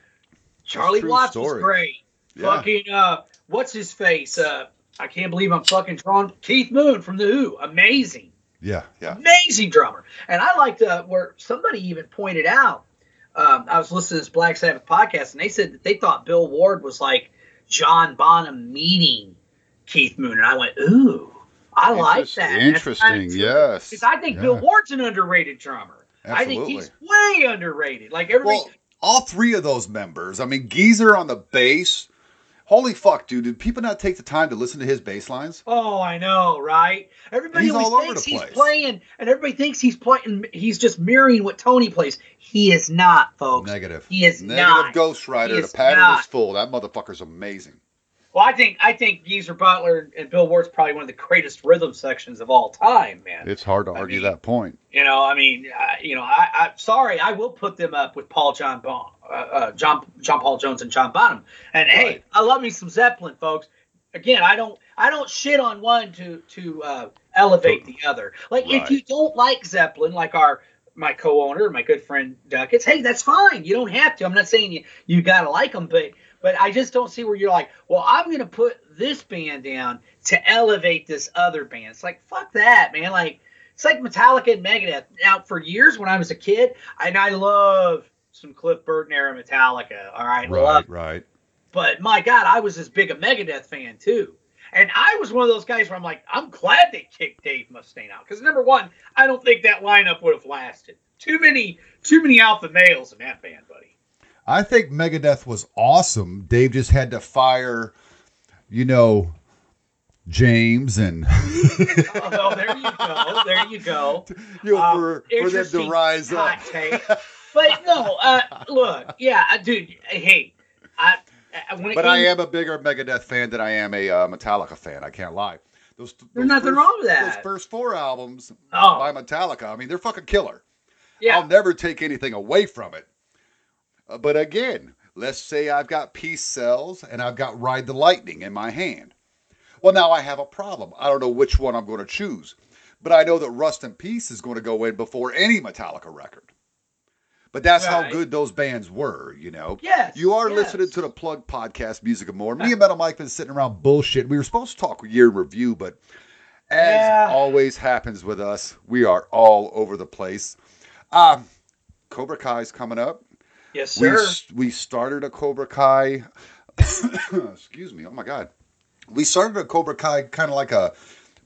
Charlie Watts story. was great. Yeah. Fucking uh, what's his face? Uh, I can't believe I'm fucking drawing Keith Moon from the Who. Amazing, Yeah, yeah. amazing drummer. And I liked uh, where somebody even pointed out. Um, I was listening to this Black Sabbath podcast, and they said that they thought Bill Ward was like John Bonham meeting Keith Moon, and I went, ooh, I like that. Interesting, yes. Because I think Bill Ward's an underrated drummer. I think he's way underrated. Like everybody, Well, all three of those members. I mean, Geezer on the bass. Holy fuck, dude! Did people not take the time to listen to his bass lines? Oh, I know, right? Everybody always all over thinks he's place. playing, and everybody thinks he's playing. He's just mirroring what Tony plays. He is not, folks. Negative. He is Negative not. Ghost Rider. The pattern not. is full. That motherfucker's amazing. Well, I think I think Geezer Butler and Bill Ward's probably one of the greatest rhythm sections of all time, man. It's hard to I argue mean- that point. You know, I mean, I, you know, I, I sorry, I will put them up with Paul John bon, uh, uh, John John Paul Jones and John Bonham. And hey, I love me some Zeppelin, folks. Again, I don't I don't shit on one to to uh, elevate the other. Like if you don't like Zeppelin, like our my co-owner, my good friend Duckets, hey, that's fine. You don't have to. I'm not saying you you gotta like them, but but I just don't see where you're like, well, I'm gonna put this band down to elevate this other band. It's like fuck that, man. Like it's like Metallica and Megadeth. Now, for years when I was a kid, and I love some Cliff Burton era Metallica. All right, love right. but my God, I was as big a Megadeth fan too. And I was one of those guys where I'm like, I'm glad they kicked Dave Mustaine out because number one, I don't think that lineup would have lasted. Too many, too many alpha males in that band, buddy. I think Megadeth was awesome. Dave just had to fire you know, James and oh, there you go. There you go. you know, Um, for, for them to interesting rise up. hot take. But no, uh, look, yeah, uh, dude. Hey, I. uh, When it But I am a bigger Megadeth fan than I am a uh, Metallica fan. I can't lie. Those, There's nothing first- wrong with that. Those first four albums Oh, by Metallica, I mean, they're fucking killer. yeah. I'll never take anything away from it. Uh, but again, let's say I've got Peace Sells and I've got Ride the Lightning in my hand. Well, now I have a problem. I don't know which one I'm going to choose. But I know that Rust in Peace is going to go in before any Metallica record. But that's how good those bands were, you know. Yes. You are yes. listening to the Plug Podcast, Music and More. Me and Metal Mike been sitting around bullshit. We were supposed to talk year in review, but as Yeah. always happens with us, we are all over the place. Um, Cobra Kai's coming up. Yes, We sir. s- we started a Cobra Kai. excuse me. Oh my God. We started a Cobra Kai kind of like a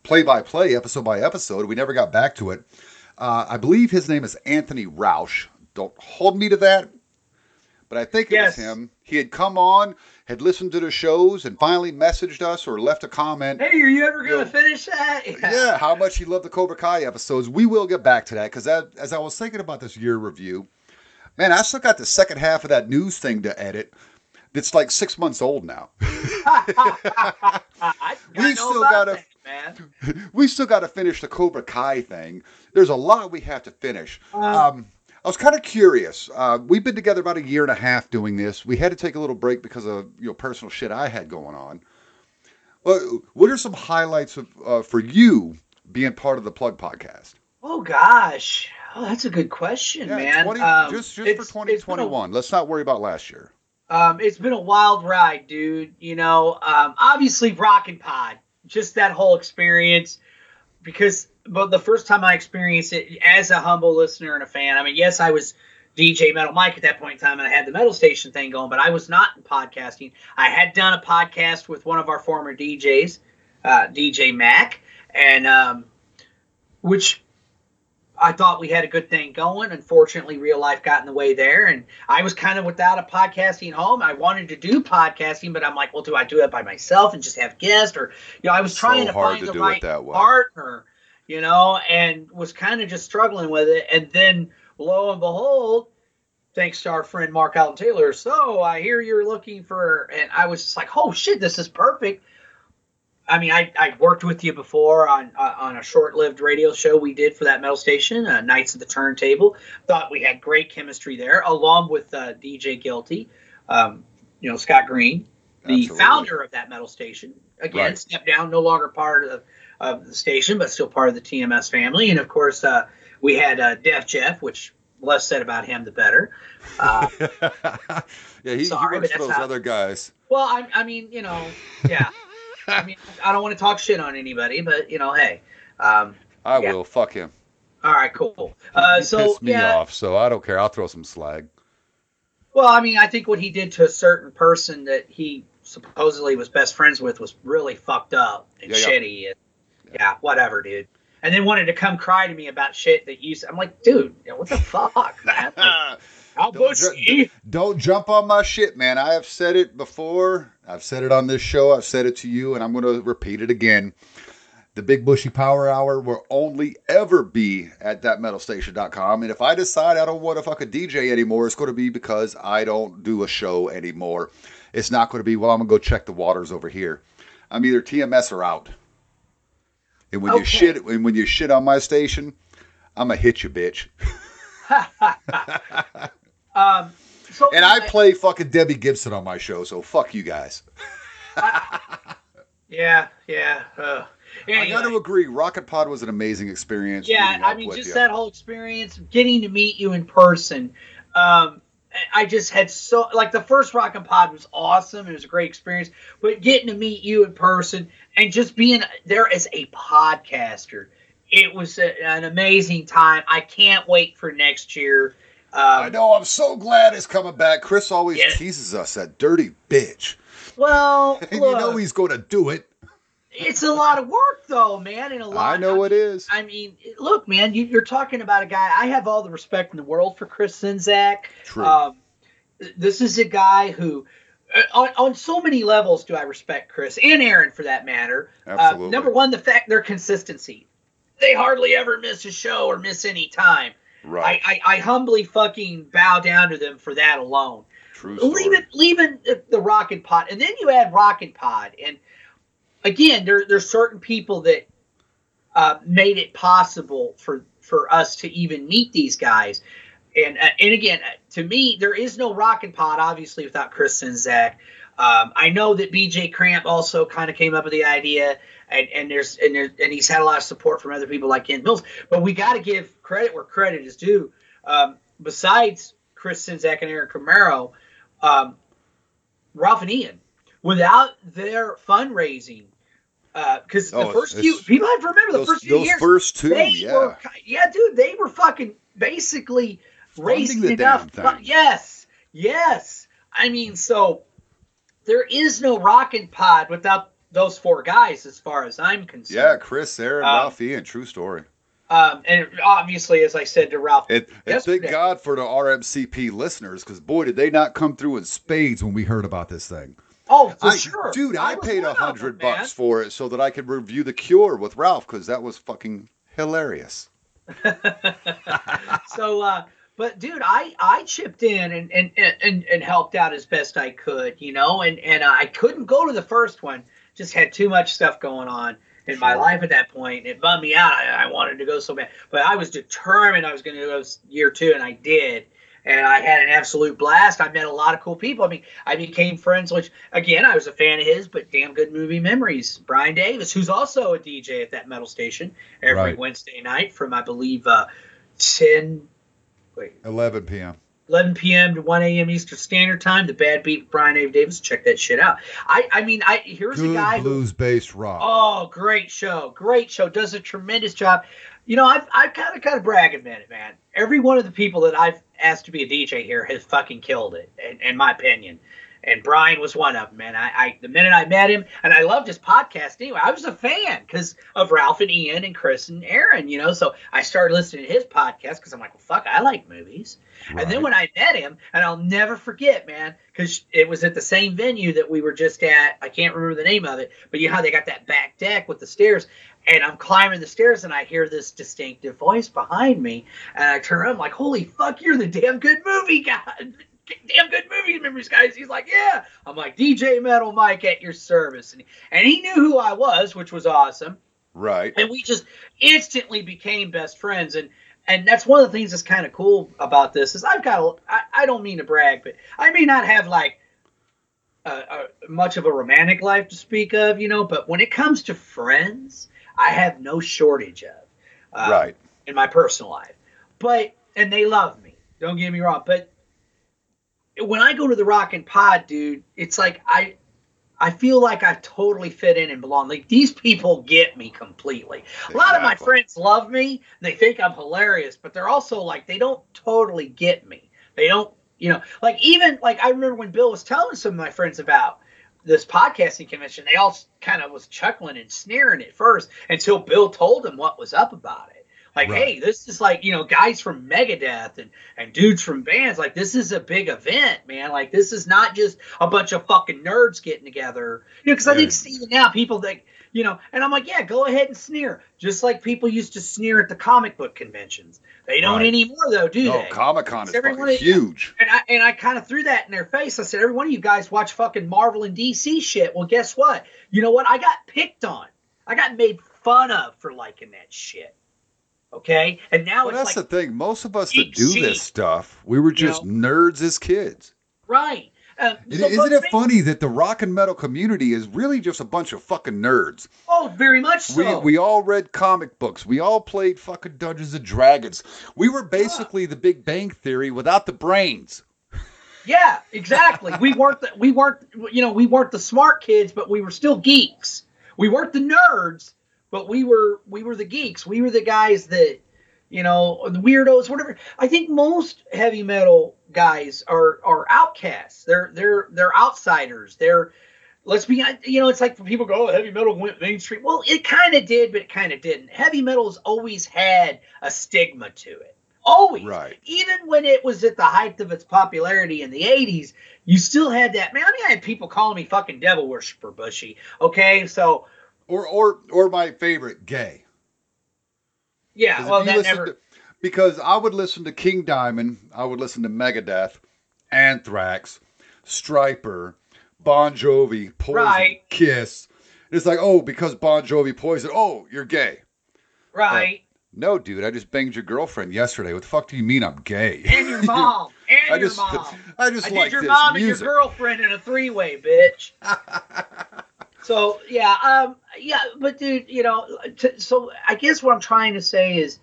play-by-play, episode by episode. We never got back to it. Uh, I believe his name is Anthony Roush. Don't hold me to that, but I think it Yes. was him. He had come on, had listened to the shows, and finally messaged us or left a comment. Hey, are you ever gonna finish that? Yeah, how much he loved the Cobra Kai episodes. We will get back to that because as I was thinking about this year review, man, I still got the second half of that news thing to edit. It's like six months old now. We still gotta- man. we still got to finish the Cobra Kai thing. There's a lot we have to finish. Uh, Um, I was kind of curious. Uh, we've been together about a year and a half doing this. We had to take a little break because of you know personal shit I had going on. Well, what are some highlights of, uh, for you being part of the Plug Podcast? oh gosh, oh, that's a good question, man. 20, Um, just just for it's been a- 2021. Let's not worry about last year. Um, it's been a wild ride, dude. You know, um, obviously RockNPod, just that whole experience. Because, but the first time I experienced it as a humble listener and a fan, I mean, yes, I was DJ Metal Mike at that point in time, and I had the metal station thing going, but I was not in podcasting. I had done a podcast with one of our former DJs, uh, DJ Mac, and um, which I thought we had a good thing going. Unfortunately, real life got in the way there, and I was kind of without a podcasting home. I wanted to do podcasting, but I'm like, well, do I do it by myself and just have guests, or you know, I was So trying to find to the right partner, you know, and was kind of just struggling with it. And then, lo and behold, thanks to our friend Mark Allen Taylor. So I hear you're looking for, and I was just like, oh shit, this is perfect. I mean, I, I worked with you before on uh, on a short-lived radio show we did for that metal station, uh, Nights of the Turntable. Thought we had great chemistry there, along with uh, DJ Guilty, um, you know Scott Green, the Absolutely. founder of that metal station. Again, Right. stepped down, no longer part of, of the station, but still part of the TMS family. And of course, uh, we had uh, Def Jeff, which less said about him, the better. Uh, yeah, he, he Sorry, works for those how- other guys. well, I, I mean, you know, yeah. I mean, I don't want to talk shit on anybody, but you know, hey. Um, I Yeah. will. Fuck him. all right, cool. Uh, he so pissed me yeah, off, so I don't care. I'll throw some slag. well, I mean, I think what he did to a certain person that he supposedly was best friends with was really fucked up and Yeah, yeah. shitty. And, yeah. whatever, dude. And then wanted to come cry to me about shit that you. I'm like, dude, what the fuck, man? Like, how Don't bushy? Don't jump on my shit, man. I have said it before. I've said it on this show. I've said it to you, and I'm going to repeat it again. The Big Bushy Power Hour will only ever be at thatmetalstation.com. And if I decide I don't want to fuck a DJ anymore, it's going to be because I don't do a show anymore. It's not going to be, well, I'm going to go check the waters over here. I'm either TMS or out. And when you shit, and when you shit on my station, I'm gonna hit you, bitch. um, so And I play fucking Debbie Gibson on my show, so fuck you guys. Yeah, yeah. Uh, I got to agree, RockNPod was an amazing experience. Yeah, I mean, just you. that whole experience, getting to meet you in person. Um, I just had so like the first RockNPod was awesome. It was a great experience, but getting to meet you in person and just being there as a podcaster, it was a, an amazing time. I can't wait for next year. Um, I know. I'm so glad it's coming back. Chris always Yeah. teases us, that dirty bitch. Well, And look, you know he's going to do it. it's a lot of work though, man, and a lot. I know it is. I mean, look, man, you, you're talking about a guy. I have all the respect in the world for Chris Sinzak. True. Um, this is a guy who uh, on, on so many levels do I respect Chris and Aaron for that matter. Uh, Absolutely. number one, the fact their consistency. They hardly ever miss a show or miss any time. Right. I, I, I humbly fucking bow down to them for that alone. True story. Leaving leaving the, the RockNPod, and then you add RockNPod, and again, there there's certain people that uh, made it possible for for us to even meet these guys. And uh, and again, uh, to me, there is no RockNPod obviously without Chris and Zach. Um, I know that BJ Cramp also kind of came up with the idea, and, and there's and there's and he's had a lot of support from other people like Ken Mills. But we got to give credit where credit is due. Um, besides Chris Sinzak and Aaron Camaro, um, Ralph and Ian, without their fundraising, because Oh, the first few people have to remember the those first few those years, first two, yeah. were, yeah, dude, they were fucking basically raising the enough. damn thing. yes, yes. I mean, so there is no RockNPod without those four guys, as far as I'm concerned. yeah. Chris, Aaron, Um, Ralph, Ian, true story. Um, and obviously, as I said to Ralph, And, and thank God for the RMCP listeners, because boy, did they not come through in spades when we heard about this thing. oh, for I, sure, Dude, I, was paid a hundred bucks for it so that I could review The Cure with Ralph, because that was fucking hilarious. so uh but dude i i chipped in and and and, and helped out as best i could you know and and uh, i couldn't go to the first one just had too much stuff going on in my life at that point. It bummed me out. I, I wanted to go so bad. But i was determined i was going to go year two and i did. And i had an absolute blast. I met a lot of cool people. I mean i became friends which again i was a fan of his but damn good movie memories. Brian davis who's also a dj at that metal station every Right. wednesday night from i believe uh 10 wait. 11 p.m. 11 p.m. to 1 a.m. Eastern Standard Time. The Bad Beat Brian A. Davis. Check that shit out. I I mean I here's a Good guy who blues based rock. oh great show great show does a tremendous job. You know I've I've kind of kind of brag a minute man. Every one of the people that I've asked to be a DJ here has fucking killed it in, in my opinion. And Brian was one of them, man. I, I the minute I met him, and I loved his podcast anyway. I was a fan because of Ralph and Ian and Chris and Aaron, you know. So I started listening to his podcast because I'm like, well, fuck, I like movies. And then when I met him, and I'll never forget, man, because it was at the same venue that we were just at. I can't remember the name of it, but you know how they got that back deck with the stairs. And I'm climbing the stairs, and I hear this distinctive voice behind me, and I turn around, I'm like, "Holy fuck, you're the damn good movie guy, damn good movie memories guys." He's like, "Yeah." I'm like, "DJ Metal Mike at your service," and and he knew who I was, which was awesome Right. and we just instantly became best friends and and that's one of the things that's kind of cool about this is i've got a, I, I don't mean to brag but i may not have like a, much of a romantic life to speak of you know but when it comes to friends i have no shortage of uh, right. in my personal life but and they love me don't get me wrong but when i go to the rock and pod dude it's like i I feel like I totally fit in and belong. Like these people get me completely. A lot of my friends love me. They think I'm hilarious, but they're also like they don't totally get me. They don't, you know, like even like I remember when Bill was telling some of my friends about this podcasting convention, they all kind of was chuckling and sneering at first until Bill told them what was up about it. Like, Right. hey, this is like, you know, guys from Megadeth and, and dudes from bands. Like, this is a big event, man. Like, this is not just a bunch of fucking nerds getting together. You know, because I think even now people think, you know, and I'm like, yeah, go ahead and sneer. Just like people used to sneer at the comic book conventions. They don't Right. anymore, though, do No, they? Comic Con is fucking huge. And I and I kind of threw that in their face. I said, every one of you guys watch fucking Marvel and DC shit. Well, guess what? You know what? I got picked on. I got made fun of for liking that shit. Okay, and now Well, it's that's like the thing. Most of us that do this stuff, we were just nerds as kids. right. Uh, is so- isn't it funny that the rock and metal community is really just a bunch of fucking nerds? Oh, very much so. We, we all read comic books. We all played fucking Dungeons and Dragons. We were basically the Big Bang Theory without the brains. Yeah, exactly. we weren't the, we weren't you know we weren't the smart kids, but we were still geeks. We weren't the nerds, but we were we were the geeks. We were the guys that you know the weirdos, whatever. I think most heavy metal guys are are outcasts. They're they're they're outsiders. They're let's be you know it's like when people go oh, heavy metal went mainstream. Well, it kind of did, but it kind of didn't. Heavy metal's always had a stigma to it. Always. Right. Even when it was at the height of its popularity in the 80s, you still had that. Man, I mean, I had people calling me fucking devil worshiper, Bushy. Okay, so Or or or my favorite, gay. yeah, well, that never. to- because I would listen to King Diamond, I would listen to Megadeth, Anthrax, Stryper, Bon Jovi, Poison, Right. Kiss. It's like, oh, because Bon Jovi, Poison, oh, you're gay. right. No, dude, I just banged your girlfriend yesterday. What the fuck do you mean I'm gay? And your mom. And I your just, mom. I just I like did your mom music. and your girlfriend in a three way, bitch. so yeah, um, yeah, but dude, you know, t- so I guess what I'm trying to say is,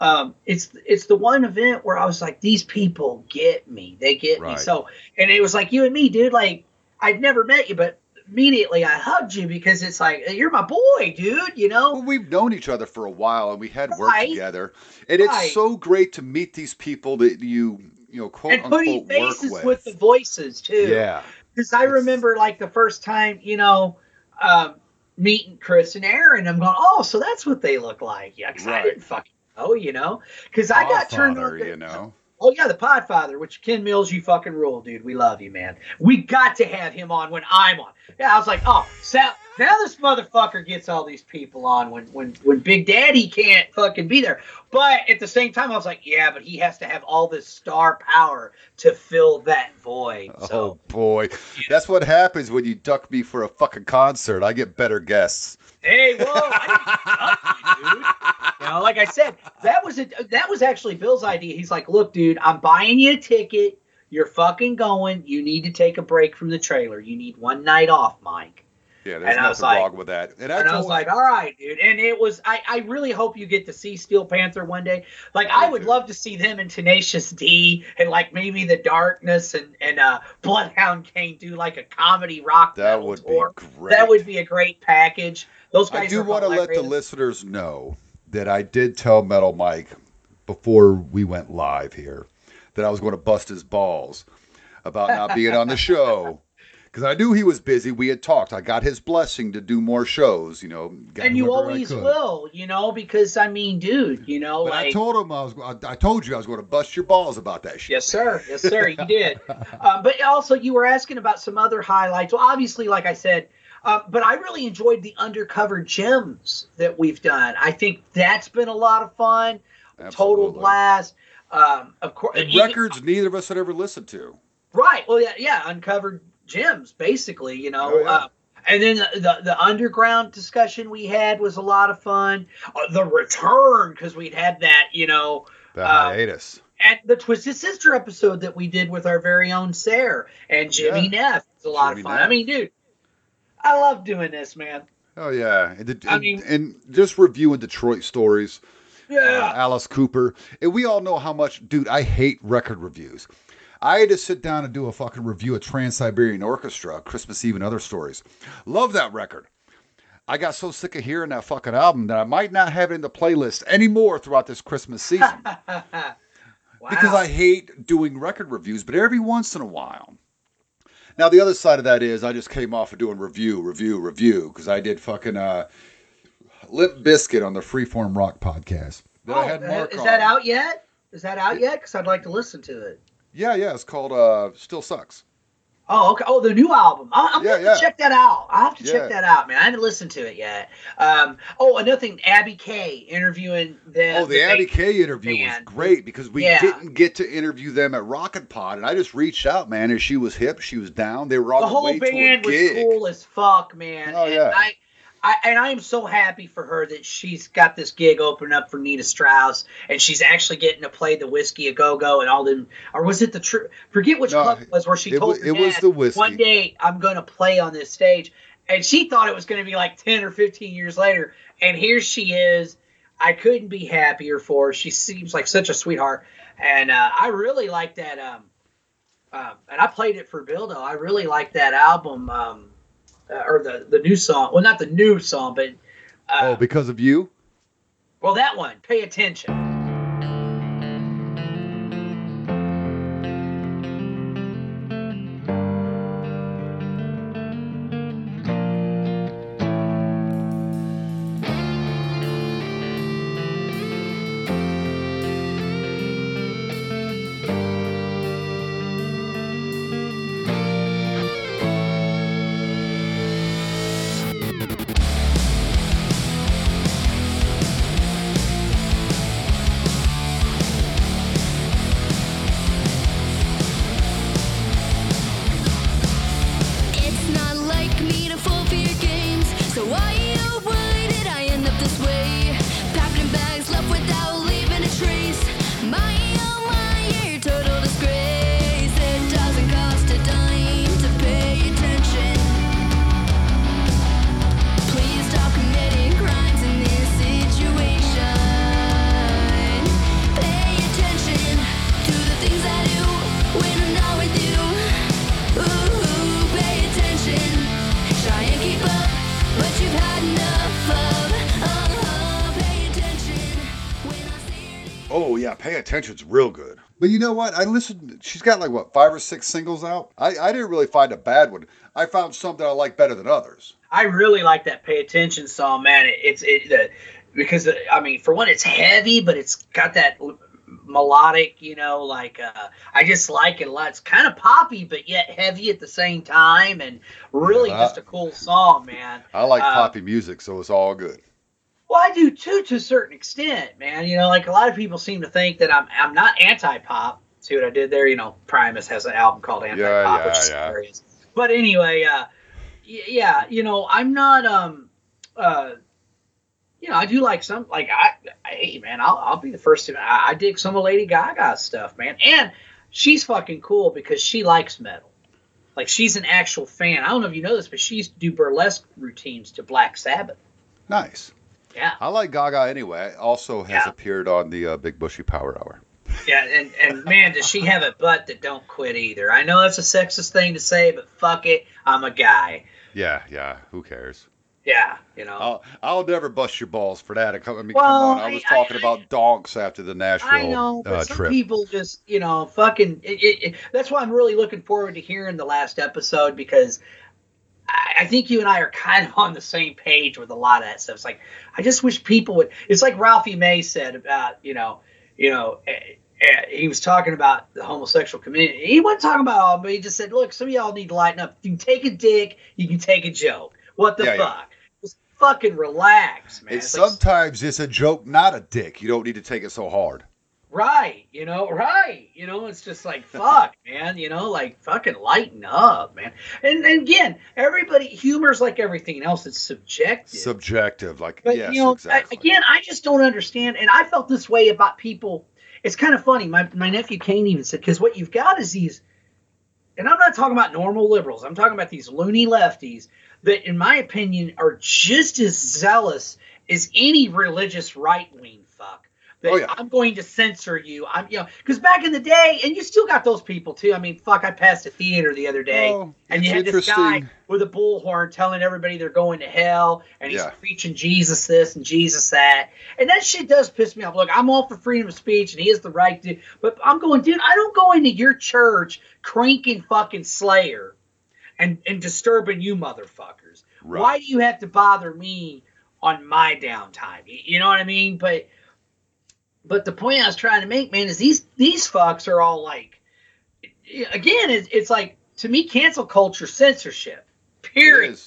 um, it's it's the one event where I was like, these people get me, they get me. So, and it was like you and me, dude. Like I'd never met you, but immediately I hugged you because it's like you're my boy, dude. You know, Well, we've known each other for a while and we had work Right. together. And it's so great to meet these people that you, you know, quote and putting unquote work faces with. with the voices too. yeah. Because I It's- remember like the first time, you know, um, meeting Chris and Aaron, I'm going, oh, so that's what they look like. Yeah, because I didn't fucking know, you know, because I got turned on. you know. Oh yeah, the Podfather, which Ken Mills, you fucking rule, dude. We love you, man. We got to have him on when I'm on. Yeah, I was like, oh, so now this motherfucker gets all these people on when when when Big Daddy can't fucking be there. But at the same time, I was like, yeah, but he has to have all this star power to fill that void. Oh, so oh boy. That's what happens when you duck me for a fucking concert. I get better guests. Hey, whoa! I dude. You know, like I said, that was a, that was actually Bill's idea. He's like, "Look, dude, I'm buying you a ticket. You're fucking going. You need to take a break from the trailer. You need one night off, Mike." Yeah, there's And I was nothing like- wrong with that. And I, And I was like, "All right, dude." And it was. I I really hope you get to see Steel Panther one day. Like, I would love to see them in Tenacious D and like maybe the Darkness and and uh Bloodhound Gang do like a comedy rock that would be tour. great. That would be a great package. Those guys I do want to let the listeners know that I did tell Metal Mike before we went live here that I was going to bust his balls about not being on the show because I knew he was busy. We had talked. I got his blessing to do more shows. You know, and you always will, you know, because I mean, dude, you know, But I told him I was. I, I told you I was going to bust your balls about that shit. yes, sir, yes, sir, you did. um, but also, you were asking about some other highlights. Well, obviously, like I said, uh, but I really enjoyed the undercover gems that we've done. I think that's been a lot of fun. Absolutely. Total blast. Um, of course, And even- records neither of us had ever listened to. Right. Well, yeah, yeah, uncovered gems, basically. You know. Oh, yeah. uh, and then the, the the underground discussion we had was a lot of fun. Uh, the return because we'd had that, you know, The Uh, hiatus. and the Twisted Sister episode that we did with our very own Sarah and Jimmy Neff. It's a lot Jimmy of fun. Neff. I mean, dude, I love doing this, man. Oh yeah. And, the- I and- mean- and just reviewing Detroit stories. uh, Yeah. Alice Cooper. And we all know how much, dude, I hate record reviews. I had to sit down and do a fucking review of Trans Siberian Orchestra, Christmas Eve and other stories. Love that record. I got so sick of hearing that fucking album that I might not have it in the playlist anymore throughout this Christmas season wow. because I hate doing record reviews, but every once in a while. Now the other side of that is I just came off of doing review, review, review because I did fucking uh, Limp Bizkit on the Freeform Rock podcast. That I Oh, is on. that out yet? Is that out yet? Because I'd like to listen to it. Yeah, yeah, it's called uh, Still Sucks. Oh, okay. Oh, the new album. I- I'm Yeah, going to yeah. check that out. I have to Yeah. check that out, man. I haven't listened to it yet. Um, oh, another thing, Abby K interviewing them. Oh, the Abby K interview was great because we didn't get to interview them at RockNPod, and I just reached out, man, and she was hip, she was down. They were on The the, whole band was gig. cool as fuck, man. Oh, and yeah. I, I, and I am so happy for her that she's got this gig open up for Nita Strauss, and she's actually getting to play the Whiskey a Go Go and all them. Or was it the true? Forget which No, club it was where she it told her it was the Whiskey. One day I'm going to play on this stage, and she thought it was going to be like ten or fifteen years later, and here she is. I couldn't be happier for her. She seems like such a sweetheart, and uh, I really like that. Um, um, and I played it for Bildo. I really like that album, um, uh, or the the new song. Well, not the new song, but uh, Oh, because of you? well, that one. Pay attention. Attention's real good. But you know what? I listened. She's got like what five or six singles out. I, I didn't really find a bad one. I found some that I like better than others. I really like that pay attention song, man. It, it's it the, because uh, I mean, for one, it's heavy, but it's got that l- melodic, you know, like uh, I just like it a lot. It's kind of poppy, but yet heavy at the same time, and really Yeah, just a cool song, man. I like Uh, poppy music, so it's all good. Well, I do too, to a certain extent, man. You know, like a lot of people seem to think that I'm I'm not anti-pop. See what I did there? You know, Primus has an album called Anti-Pop, yeah, which is yeah. hilarious. But anyway, uh, yeah, you know, I'm not um uh. You know, I do like some like I, hey man, I'll, I'll be the first to I, I dig some of Lady Gaga stuff, man, and she's fucking cool because she likes metal. Like she's an actual fan. I don't know if you know this, but she used to do burlesque routines to Black Sabbath. Nice. Yeah. I like Gaga anyway. Also has Yeah. appeared on the uh, Big Bushy Power Hour. Yeah, and, and man, does she have a butt that don't quit either. I know that's a sexist thing to say, but fuck it, I'm a guy. Yeah, yeah. Who cares? Yeah, you know. I'll I'll never bust your balls for that. I come- mean, Well, come on. I I- was I- talking I- about donks after the Nashville I know, but uh, some trip. people just, you know, fucking. It, it, it, that's why I'm really looking forward to hearing the last episode because I, think you and I are kind of on the same page with a lot of that stuff. It's like I just wish people would. It's like Ralphie May said about, you know, you know. eh, eh, he was talking about the homosexual community. He wasn't talking about all, but he just said, "Look, some of y'all need to lighten up. You can take a dick, you can take a joke. What the Yeah, yeah. fuck? Just fucking relax, man." It's It's like, sometimes it's a joke, not a dick. You don't need to take it so hard. Right, you know, right. You know, it's just like fuck, man, you know, like fucking lighten up, man. And, and again, everybody humor's like everything else, it's subjective. Subjective, like but yes, you know, exactly. Again, I just don't understand and I felt this way about people. It's kind of funny. My my nephew Kane even said cuz what you've got is these and I'm not talking about normal liberals. I'm talking about these loony lefties that in my opinion are just as zealous as any religious right-wing fuck. That Oh, yeah. I'm going to censor you. I'm you know because back in the day, and you still got those people too. I mean, fuck, I passed a theater the other day, Oh, and you had this guy with a bullhorn telling everybody they're going to hell, and he's Yeah. preaching Jesus this and Jesus that, and that shit does piss me off. Look, I'm all for freedom of speech, and he has the right to, but I'm going, dude, I don't go into your church cranking fucking Slayer and and disturbing you motherfuckers. Right. Why do you have to bother me on my downtime? You, you know what I mean? But but the point I was trying to make, man, is these these fucks are all like, again, it's, it's like to me, cancel culture, censorship, period.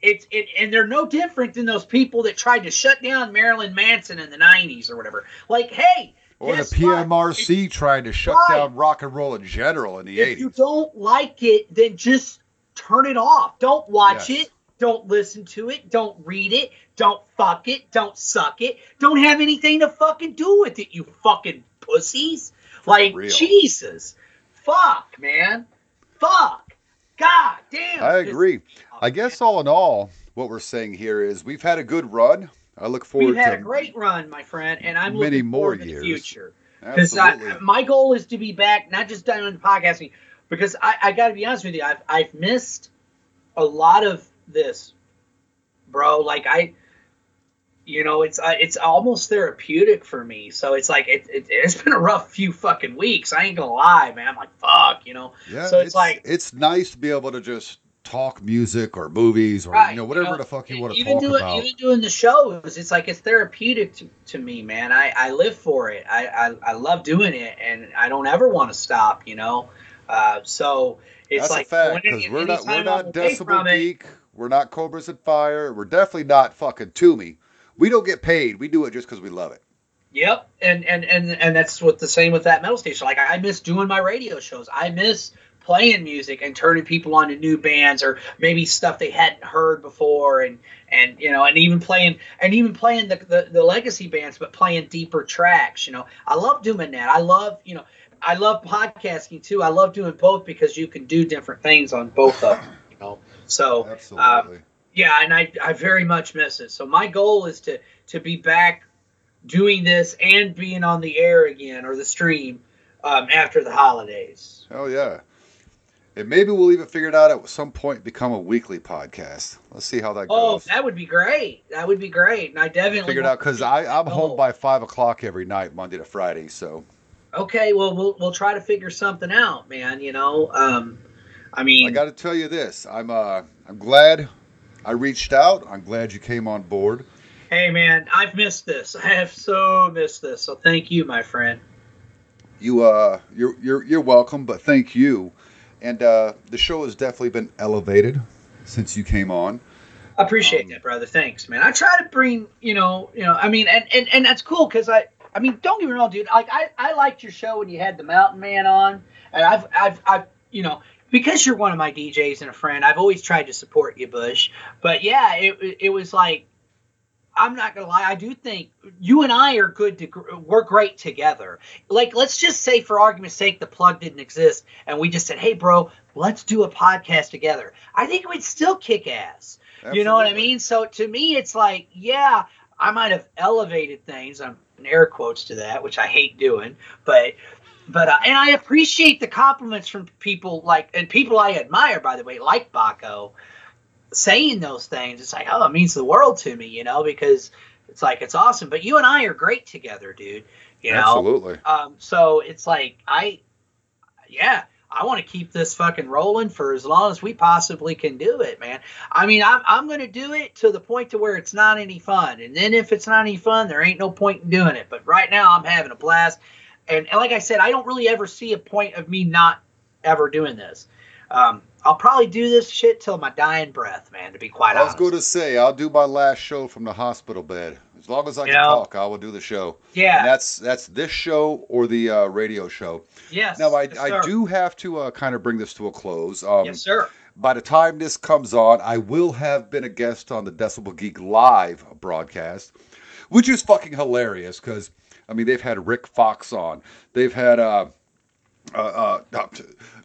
It's it, and they're no different than those people that tried to shut down Marilyn Manson in the '90s or whatever. Like, hey, Or the guess what? PMRC trying to shut Right. down rock and roll in general in the if you don't like it, then just turn it off. Don't watch Yes. it. Don't listen to it. Don't read it. Don't fuck it. Don't suck it. Don't have anything to fucking do with it, you fucking pussies. Like. Jesus. Fuck, man. Fuck. God damn. I agree. I guess all in all, what we're saying here is we've had a good run. I look forward to. We've had to a great run, my friend, and I'm many looking more forward to the years. future. Because my goal is to be back, not just doing the podcasting, because I, I got to be honest with you, I've, I've missed a lot of this, bro. Like I, you know, it's uh, it's almost therapeutic for me. So it's like it, it, it's been a rough few fucking weeks. I ain't gonna lie, man. I'm like fuck, you know. yeah, so it's like- it's nice to be able to just talk music or movies or Right, you know whatever you know, the fuck you want to talk doing, about. Even doing the shows, it's like it's therapeutic to, to me, man. I, I live for it. I, I, I love doing it, and I don't ever want to stop. You know, uh, so it's That's like a fact because we're not we're not Decibel from it- Geek. We're not Cobras at Fire. We're definitely not fucking Toomey. We don't get paid. We do it just because we love it. Yep, and and and and that's what the same with that metal station. Like I miss doing my radio shows. I miss playing music and turning people on to new bands or maybe stuff they hadn't heard before, and and you know, and even playing and even playing the the, the legacy bands, but playing deeper tracks. You know, I love doing that. I love you know. I love podcasting too. I love doing both because you can do different things on both of them. You know, so um, Absolutely. Yeah, and I, I very much miss it. So my goal is to to be back doing this and being on the air again or the stream um, after the holidays. Hell yeah. And maybe we'll even figure it out at some point become a weekly podcast. Let's see how that Oh, goes. Oh, that would be great. That would be great. And I definitely Figure it out because I'm home Oh. by five o'clock every night, Monday to Friday. So Okay, well, we'll we'll try to figure something out, man. You know, um, I mean, I got to tell you this: I'm uh, I'm glad I reached out. I'm glad you came on board. hey, man, I've missed this. I have so missed this. So thank you, my friend. You uh, you're you're you're welcome, but thank you. And uh, the show has definitely been elevated since you came on. I appreciate Um, that, brother. Thanks, man. I try to bring, you know, you know, I mean, and and, and that's cool because I, I mean, don't get me wrong, dude. Like I, I liked your show when you had the Mountain Man on, and I've, I've, I've, you know, because you're one of my DJs and a friend, I've always tried to support you, Bush. But yeah, it, it- was like, I'm not gonna lie, I do think you and I are good to, we're great together. Like, let's just say, for argument's sake, the plug didn't exist, and we just said, hey, bro, let's do a podcast together. I think we'd still kick ass. You know what I mean? So to me, it's like, yeah, I might have elevated things. I'm in air quotes to that, which I hate doing, but but uh, and I appreciate the compliments from people like and people I admire, by the way, like Baco, saying those things. It's like, oh, it means the world to me, you know, because it's like it's awesome. But you and I are great together, dude. You know, Absolutely. um, so it's like I, yeah, I want to keep this fucking rolling for as long as we possibly can do it, man. I mean, I'm I'm gonna do it to the point to where it's not any fun, and then if it's not any fun, there ain't no point in doing it. But right now, I'm having a blast, and, and like I said, I don't really ever see a point of me not ever doing this. Um, I'll probably do this shit till my dying breath, man. To be quite honest, I was going to say I'll do my last show from the hospital bed. As long as I can Yeah. talk, I will do the show. yeah. And that's that's this show or the uh, radio show. yes. Now I, yes, I do have to uh, kind of bring this to a close. Um, yes, sir. by the time this comes on, I will have been a guest on the Decibel Geek live broadcast, which is fucking hilarious because I mean they've had Rick Fox on, they've had uh, uh, uh,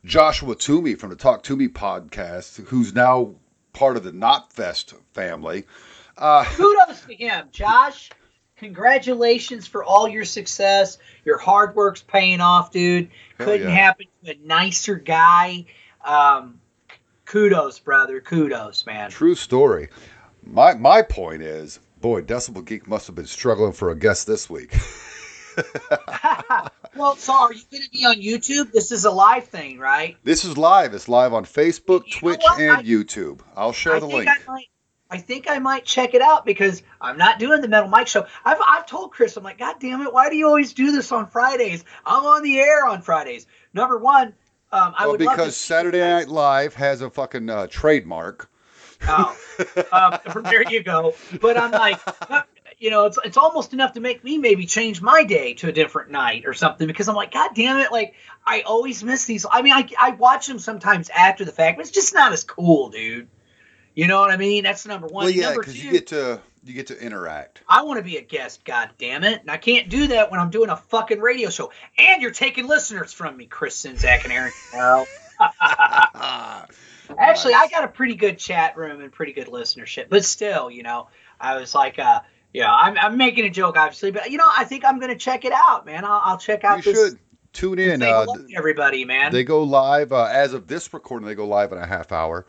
Joshua Toomey from the Talk Toomey podcast, who's now part of the Knotfest family. Uh, kudos to him, Josh. Congratulations for all your success. Your hard work's paying off, dude. Couldn't yeah. happen to a nicer guy. Um, kudos, brother. Kudos, man. True story. My my point is, boy, Decibel Geek must have been struggling for a guest this week. well, so are you going to be on YouTube? This is a live thing, right? This is live. It's live on Facebook, You Twitch, and I- YouTube. I'll share I the link. I might. I think I might check it out because I'm not doing the Metal Mike show. I've I've told Chris, I'm like, God damn it, why do you always do this on Fridays? I'm on the air on Fridays. Number one, um, I well, would love to because Saturday Night Live has a fucking uh, trademark. Oh, um, there you go. But I'm like, you know, it's it's almost enough to make me maybe change my day to a different night or something because I'm like, God damn it, like I always miss these. I mean, I I watch them sometimes after the fact, but it's just not as cool, dude. You know what I mean? That's number one. well, yeah, because you get to you get to interact. I want to be a guest, god damn it. And I can't do that when I'm doing a fucking radio show. And you're taking listeners from me, Chris Czynszak and Aaron. Carroll. Actually, I got a pretty good chat room and pretty good listenership. But still, you know, I was like, uh, yeah, I'm, I'm making a joke, obviously. But, you know, I think I'm going to check it out, man. I'll, I'll check out you this. should tune in. Uh, everybody, man. they go live uh, as of this recording. They go live in a half hour.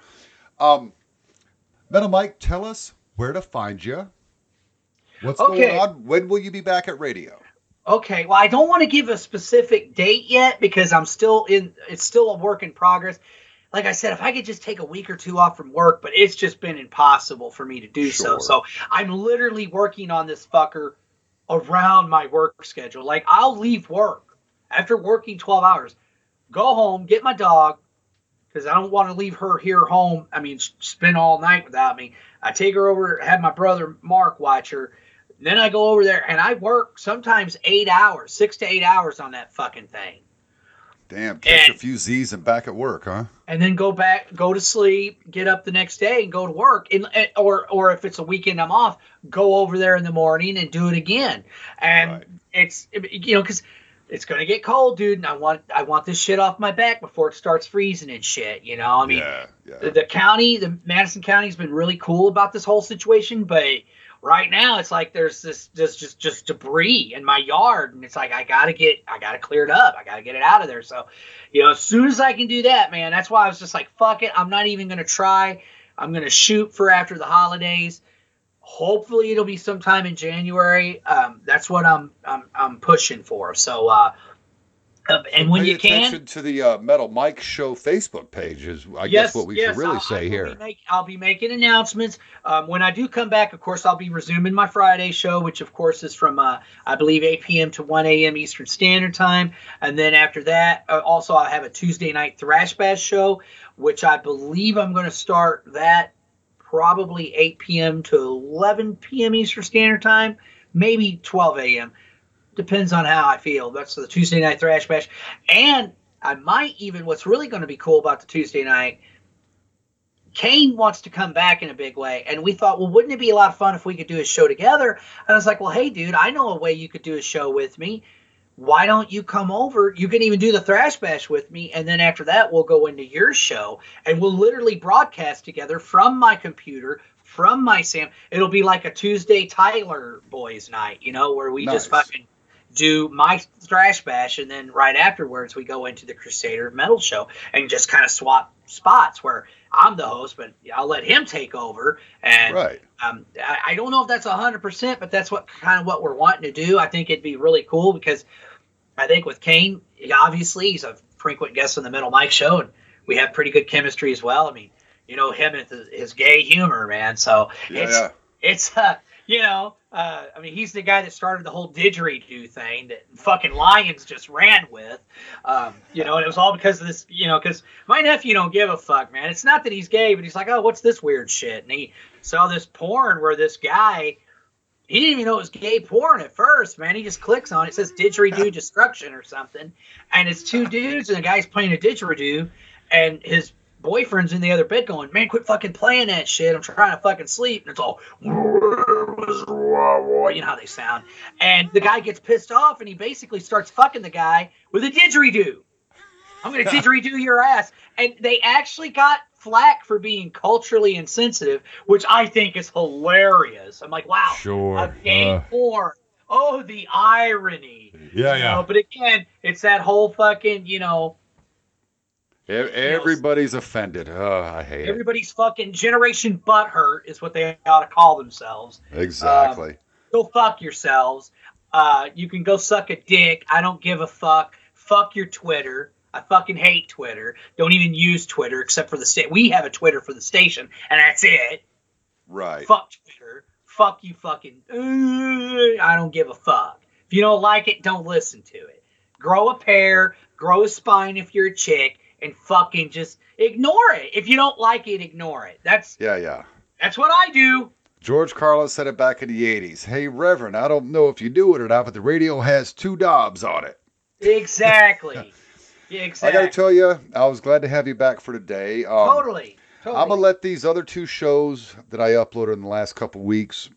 Um, Metal Mike, tell us where to find you. What's Okay. going on? When will you be back at radio? Okay, well, I don't want to give a specific date yet because I'm still in. It's still a work in progress. Like I said, if I could just take a week or two off from work, but it's just been impossible for me to do so. Sure. So I'm literally working on this fucker around my work schedule. Like I'll leave work after working 12 hours, go home, get my dog because I don't want to leave her here home. I mean, spend all night without me. I take her over, have my brother Mark watch her. Then I go over there and I work sometimes eight hours, six to eight hours on that fucking thing. Damn, catch a few Z's and back at work, huh? And then go back, go to sleep, get up the next day and go to work. And, and- or, or if it's a weekend I'm off, go over there in the morning and do it again. And Right. it's, you know, because it's going to get cold, dude. And I want, I want this shit off my back before it starts freezing and shit. You know, I mean, yeah, yeah. the, the county, the Madison County has been really cool about this whole situation, but right now it's like there's this just just just debris in my yard, and it's like I gotta get I gotta clear it up. I gotta get it out of there. So, you know, as soon as I can do that, man, that's why I was just like, fuck it. I'm not even gonna try. I'm gonna shoot for after the holidays. Hopefully, it'll be sometime in January. Um, that's what I'm I'm I'm pushing for. So, uh, uh, and when Pay you can, to the uh, Metal Mike Show Facebook page is, I yes, guess, what we yes, should really I'll- say I here. Be make, I'll be making announcements um, when I do come back. Of course, I'll be resuming my Friday show, which of course is from uh, I believe 8 p.m. to 1 a.m. Eastern Standard Time, and then after that, uh, also I have a Tuesday night Thrash Bash show, which I believe I'm going to start that probably 8 p.m. to 11 p.m. Eastern Standard Time, maybe 12 a.m. Depends on how I feel. That's the Tuesday night Thrash Bash, and I might even. What's really going to be cool about the Tuesday night Kane wants to come back in a big way. And we thought, well, wouldn't it be a lot of fun if we could do a show together? And I was like, well, hey, dude, I know a way you could do a show with me. Why don't you come over? You can even do the Thrash Bash with me. And then after that, we'll go into your show and we'll literally broadcast together from my computer, from my Sam. It'll be like a Tuesday Tyler Boys night, you know, where we just fucking do my thrash bash and then right afterwards we go into the crusader metal show and just kind of swap spots where i'm the host but i'll let him take over and Right. um, I, I don't know if that's 100% but that's what kind of what we're wanting to do i think it'd be really cool because i think with kane obviously he's a frequent guest on the metal mike show and we have pretty good chemistry as well i mean you know him and his, his gay humor man so Yeah, it's yeah. it's uh you know uh i mean he's the guy that started the whole didgeridoo thing that fucking lions just ran with um you know and it was all because of this you know because my nephew don't give a fuck man it's not that he's gay but he's like oh what's this weird shit and he saw this porn where this guy he didn't even know it was gay porn at first, man. He just clicks on it. It says didgeridoo destruction or something. And it's two dudes, and the guy's playing a didgeridoo, and his boyfriend's in the other bed going, Man, quit fucking playing that shit. I'm trying to fucking sleep. And it's all, you know how they sound. And the guy gets pissed off, and he basically starts fucking the guy with a didgeridoo. I'm going to didgeridoo your ass. And they actually got flack for being culturally insensitive, which I think is hilarious. I'm like, wow, Sure. a gay Uh. Oh, the irony. yeah, You yeah. know, but again, it's that whole fucking, you know, Everybody's offended. Oh, I hate it. everybody's fucking generation butthurt is what they ought to call themselves. Exactly. Go fuck yourselves. Uh, you can go suck a dick. I don't give a fuck. Fuck your Twitter. I fucking hate Twitter. Don't even use Twitter except for the state. We have a Twitter for the station, and that's it. right. Fuck Twitter. Fuck you fucking. Uh, I don't give a fuck. If you don't like it, don't listen to it. Grow a pair, grow a spine if you're a chick, and fucking just ignore it. If you don't like it, ignore it. That's Yeah, yeah. that's what I do. George Carlin said it back in the 80s. Hey, Reverend, I don't know if you do it or not, but the radio has two knobs on it. Exactly. Exactly. I got to tell you, I was glad to have you back for today. Um, totally. Totally. I'm going to let these other two shows that I uploaded in the last couple weeks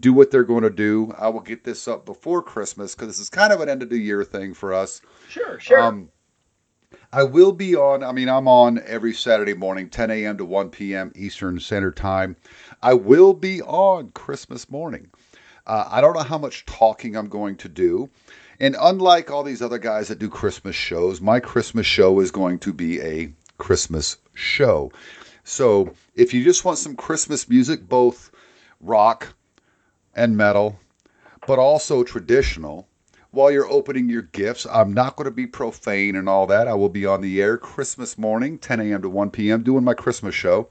do what they're going to do. I will get this up before Christmas because this is kind of an end of the year thing for us. sure. Sure. Um, I will be on. I mean, I'm on every Saturday morning, 10 a.m. to 1 p.m. Eastern Standard Time. I will be on Christmas morning. Uh, I don't know how much talking I'm going to do. And unlike all these other guys that do Christmas shows, my Christmas show is going to be a Christmas show. So if you just want some Christmas music, both rock and metal, but also traditional, while you're opening your gifts. I'm not going to be profane and all that. I will be on the air Christmas morning, 10 a.m. to 1 p.m., doing my Christmas show.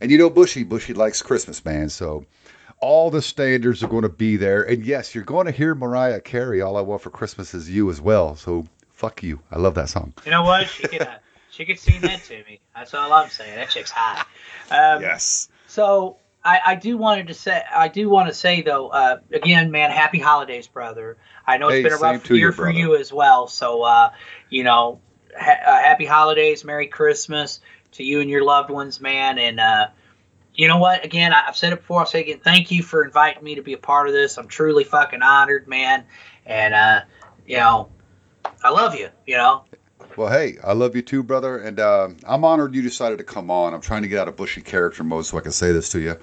And you know, Bushy, Bushy likes Christmas, man. So all the standards are going to be there. And yes, you're going to hear Mariah Carey, All I Want for Christmas Is You as well. So fuck you. I love that song. you know what? She could. Uh, she could sing that to me. That's all I'm saying. That chick's hot. Um, yes. So I, I do wanted to say I do want to say though uh, again, man, happy holidays, brother. I know it's Hey, been a rough you, year for you as well. So uh, you know, ha- uh, happy holidays, Merry Christmas to you and your loved ones, man. And uh, you know what? Again, I- I've said it before. I'll say it again. Thank you for inviting me to be a part of this. I'm truly fucking honored, man. And uh, you know, I love you. You know. Well, hey, I love you too, brother, and uh, I'm honored you decided to come on. I'm trying to get out of bushy character mode so I can say this to you.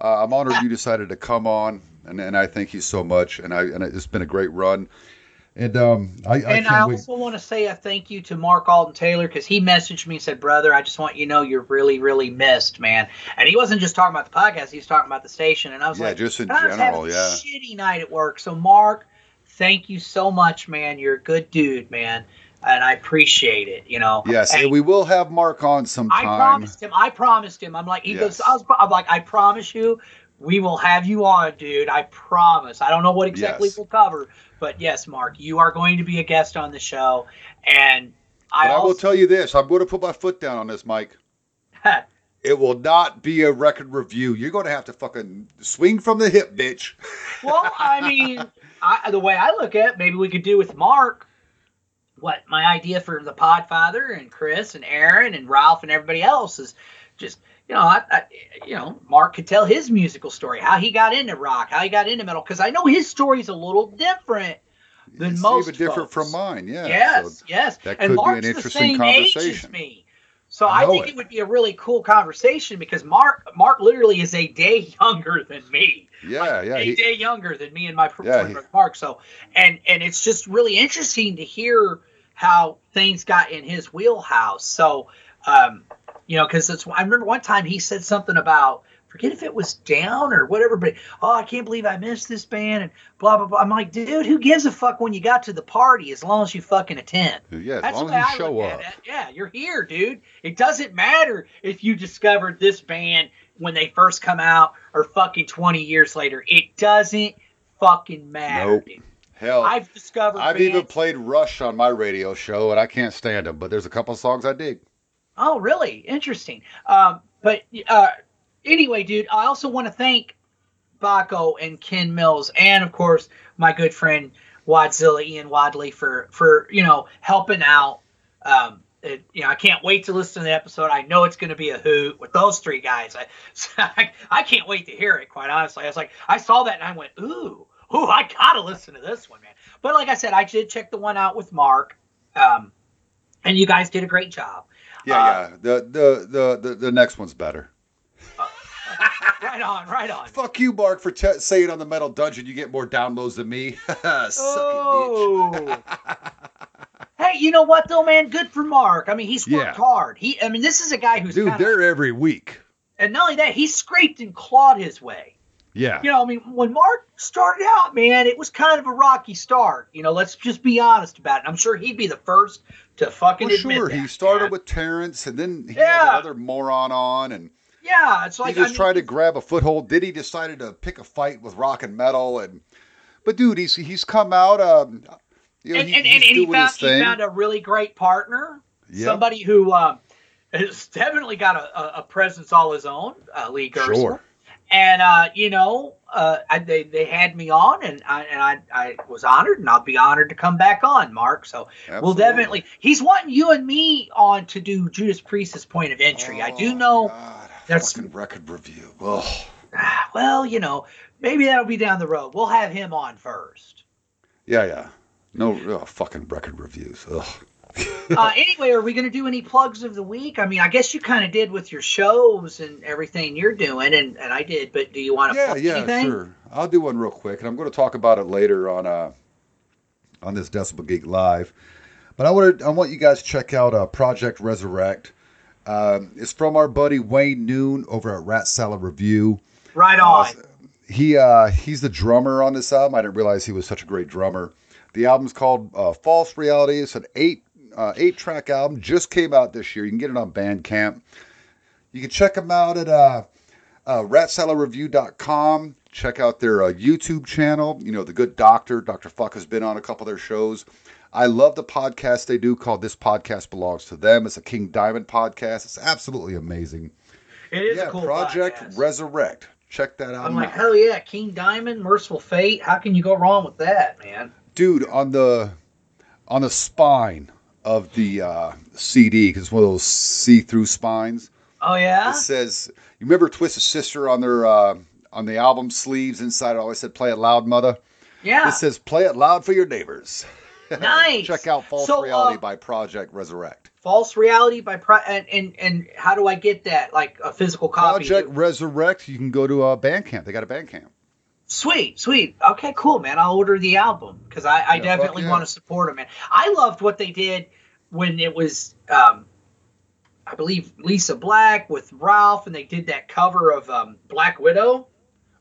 Uh, I'm honored you decided to come on, and, and I thank you so much. And I and it's been a great run. And um, I, I and I wait. also want to say a thank you to Mark Alden Taylor because he messaged me and said, "Brother, I just want you to know you're really, really missed, man." And he wasn't just talking about the podcast; he was talking about the station. And I was Yeah, like, just in "I was general, a yeah. shitty night at work." So, Mark, thank you so much, man. You're a good dude, man, and I appreciate it. You know. Yes, And and we will have Mark on sometime. I promised him. I promised him. I'm like, he Yes. goes. I was, I'm like, I promise you, we will have you on, dude. I promise. I don't know what exactly Yes. we'll cover, but yes, Mark, you are going to be a guest on the show, and I, But I, will tell you this: I'm going to put my foot down on this, Mike. It will not be a record review. You're going to have to fucking swing from the hip, bitch. well, I mean, I, the way I look at it, maybe we could do with Mark. What my idea for the Podfather and Chris and Aaron and Ralph and everybody else is just you know, I, I, you know, Mark could tell his musical story, how he got into rock, how he got into metal, because I know his story's a little different than It's most. even different folks. from mine. Yeah. yes, So yes. that and could be an interesting the same age as conversation. me. So I I, think it. it. would be a really cool conversation because Mark Mark literally is a day younger than me. yeah, Like, yeah. a he- day younger than me and my Yeah, he- Mark. So and and it's just really interesting to hear how things got in his wheelhouse. So um, you know, because it's I remember one time he said something about forget if it was down or whatever, but oh, I can't believe I missed this band and blah blah blah. I'm like, dude, who gives a fuck when you got to the party as long as you fucking attend. yeah, as That's long as I you show up. Yeah, you're here, dude. It doesn't matter if you discovered this band when they first come out or fucking 20 years later. It doesn't fucking matter. Nope. Hell, I've, discovered. I've discovered. even played Rush on my radio show, and I can't stand them. But there's a couple songs I dig. Oh, really? Interesting. Um, but uh, anyway, dude, I also want to thank Baco and Ken Mills, and of course my good friend Wadzilla Ian Wadley for for you know helping out. Um, it, you know, I can't wait to listen to the episode. I know it's going to be a hoot with those three guys. I, I can't wait to hear it. Quite honestly, I was like, I saw that and I went, ooh, ooh, I gotta listen to this one, man. But like I said, I did check the one out with Mark, um, and you guys did a great job. Yeah, Uh, yeah. The, the the the the next one's better. right on, right on. Fuck you, Mark, for t- saying on the Metal Dungeon you get more downloads than me. Oh. hey, you know what though, man? Good for Mark. I mean, he's worked Yeah. hard. He, I mean, this is a guy who's Dude, kinda- they're every week. and not only that, he scraped and clawed his way. Yeah. You know, I mean, when Mark started out, man, it was kind of a rocky start. You know, let's just be honest about it. I'm sure he'd be the first to fucking Well, admit sure. that, He started man. with Terrence, and then he Yeah. had another moron on, and yeah. It's like he just I mean, tried to grab a foothold. Then he decided to pick a fight with rock and metal, and but dude, he's he's come out. Um, you know, and, he- and, and, and he found he found a really great partner. Yeah. Somebody who um, has definitely got a, a, presence all his own, uh, Lee Gersel. Sure. And uh, you know, uh, I, they they had me on, and I and I, I was honored, and I'll be honored to come back on, Mark. So we'll definitely. He's wanting you and me on to do Judas Priest's point of entry. I do Oh, know. God, that's- fucking record review. Ugh. Well, you know, maybe that'll be down the road. We'll have him on first. Yeah, yeah. No ugh, fucking record reviews. Ugh. uh, anyway, are we going to do any plugs of the week? I mean, I guess you kind of did with your shows and everything you're doing, and, and I did. But do you want to yeah, yeah, anything? sure. I'll do one real quick, and I'm going to talk about it later on uh on this Decibel Geek Live. But I want to I want you guys to check out uh, Project Resurrect. Um, it's from our buddy Wayne Noon over at Rat Salad Review. Right on. He uh, he's the drummer on this album. I didn't realize he was such a great drummer. The album's called uh, False Reality. It's an eight uh, eight track album. Just came out this year. You can get it on Bandcamp. You can check them out at uh, uh. Check out their uh, YouTube channel. You know, The Good Doctor. Dr. Fuck has been on a couple of their shows. I love the podcast they do called This Podcast Belongs to Them. It's a King Diamond podcast. It's absolutely amazing. It is yeah, a cool Project podcast. Resurrect. Check that out. I'm like, hell yeah, King Diamond, Mercyful Fate. How can you go wrong with that, man? dude on the on the spine of the uh, CD because it's one of those see-through spines. Oh yeah. It says, "You remember Twisted Sister on their uh, on the album sleeves inside? It always said, "Play it loud, mother." Yeah. It says, "Play it loud for your neighbors." Nice. Check out "False So, Reality" uh, by Project Resurrect. False Reality by Pri- and, and and how do I get that? Like a physical copy? Project Resurrect. You can go to uh, Bandcamp. They got a Bandcamp. Sweet, sweet. Okay, cool, man. I'll order the album because I, I Yeah, definitely yeah. want to support them, man. I loved what they did when it was, um, I believe, Lisa Black with Ralph, and they did that cover of um, Black Widow.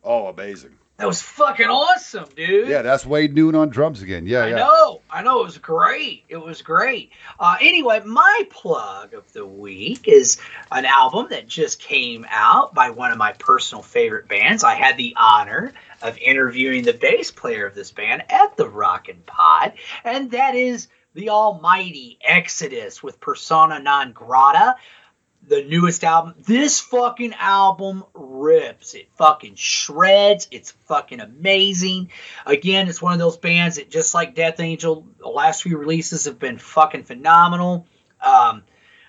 Oh, amazing. That was fucking awesome, dude. Yeah, that's Wade Noon on drums again. Yeah, I yeah. know, I know. It was great. It was great. Uh, anyway, my plug of the week is an album that just came out by one of my personal favorite bands. I had the honor of interviewing the bass player of this band at the RockNPod, and that is the almighty Exodus with Persona Non Grata the newest album. This fucking album rips. It fucking shreds. It's fucking amazing. Again, it's one of those bands that just like Death Angel, the last few releases have been fucking phenomenal. Um,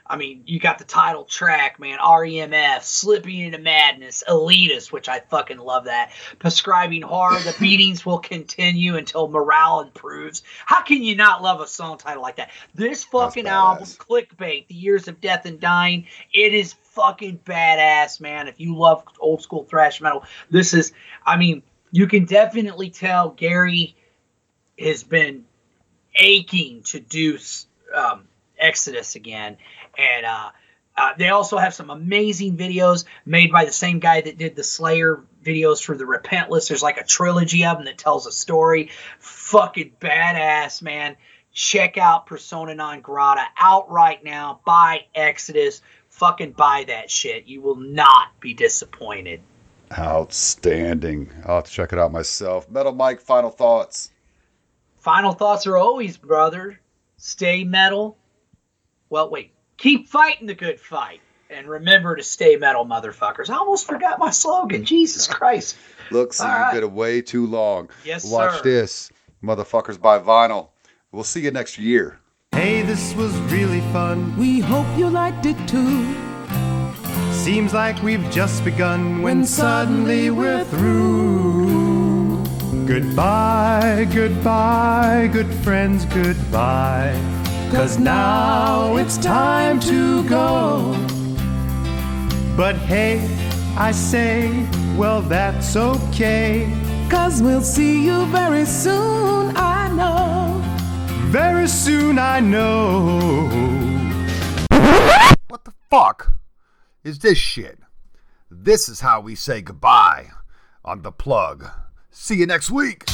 I mean, you got the title track, man, REMF, Slipping into Madness, Elitist, which I fucking love that. Prescribing Horror, The Beatings Will Continue Until Morale Improves. How can you not love a song title like that? This fucking album, Clickbait, The Years of Death and Dying, it is fucking badass, man. If you love old school thrash metal, this is, I mean, you can definitely tell Gary has been aching to do um, Exodus again. And uh, uh, they also have some amazing videos made by the same guy that did the Slayer videos for the Repentless. There's like a trilogy of them that tells a story. Fucking badass, man. Check out Persona Non Grata out right now. Buy Exodus. Fucking buy that shit. You will not be disappointed. Outstanding. I'll have to check it out myself. Metal Mike, final thoughts. Final thoughts are always, brother. Stay metal. Well, wait. Keep fighting the good fight. And remember to stay metal, motherfuckers. I almost forgot my slogan. Jesus Christ. Looks All like right. you've been away too long. Yes, Watch sir. this. Motherfuckers buy vinyl. We'll see you next year. Hey, this was really fun. We hope you liked it too. Seems like we've just begun when suddenly we're through. Goodbye, goodbye, good friends, goodbye. Cause now it's time to go. But hey, I say, well, that's okay. Cause we'll see you very soon, I know. Very soon I know. What the fuck is this shit? This is how we say goodbye on The Plug. See you next week.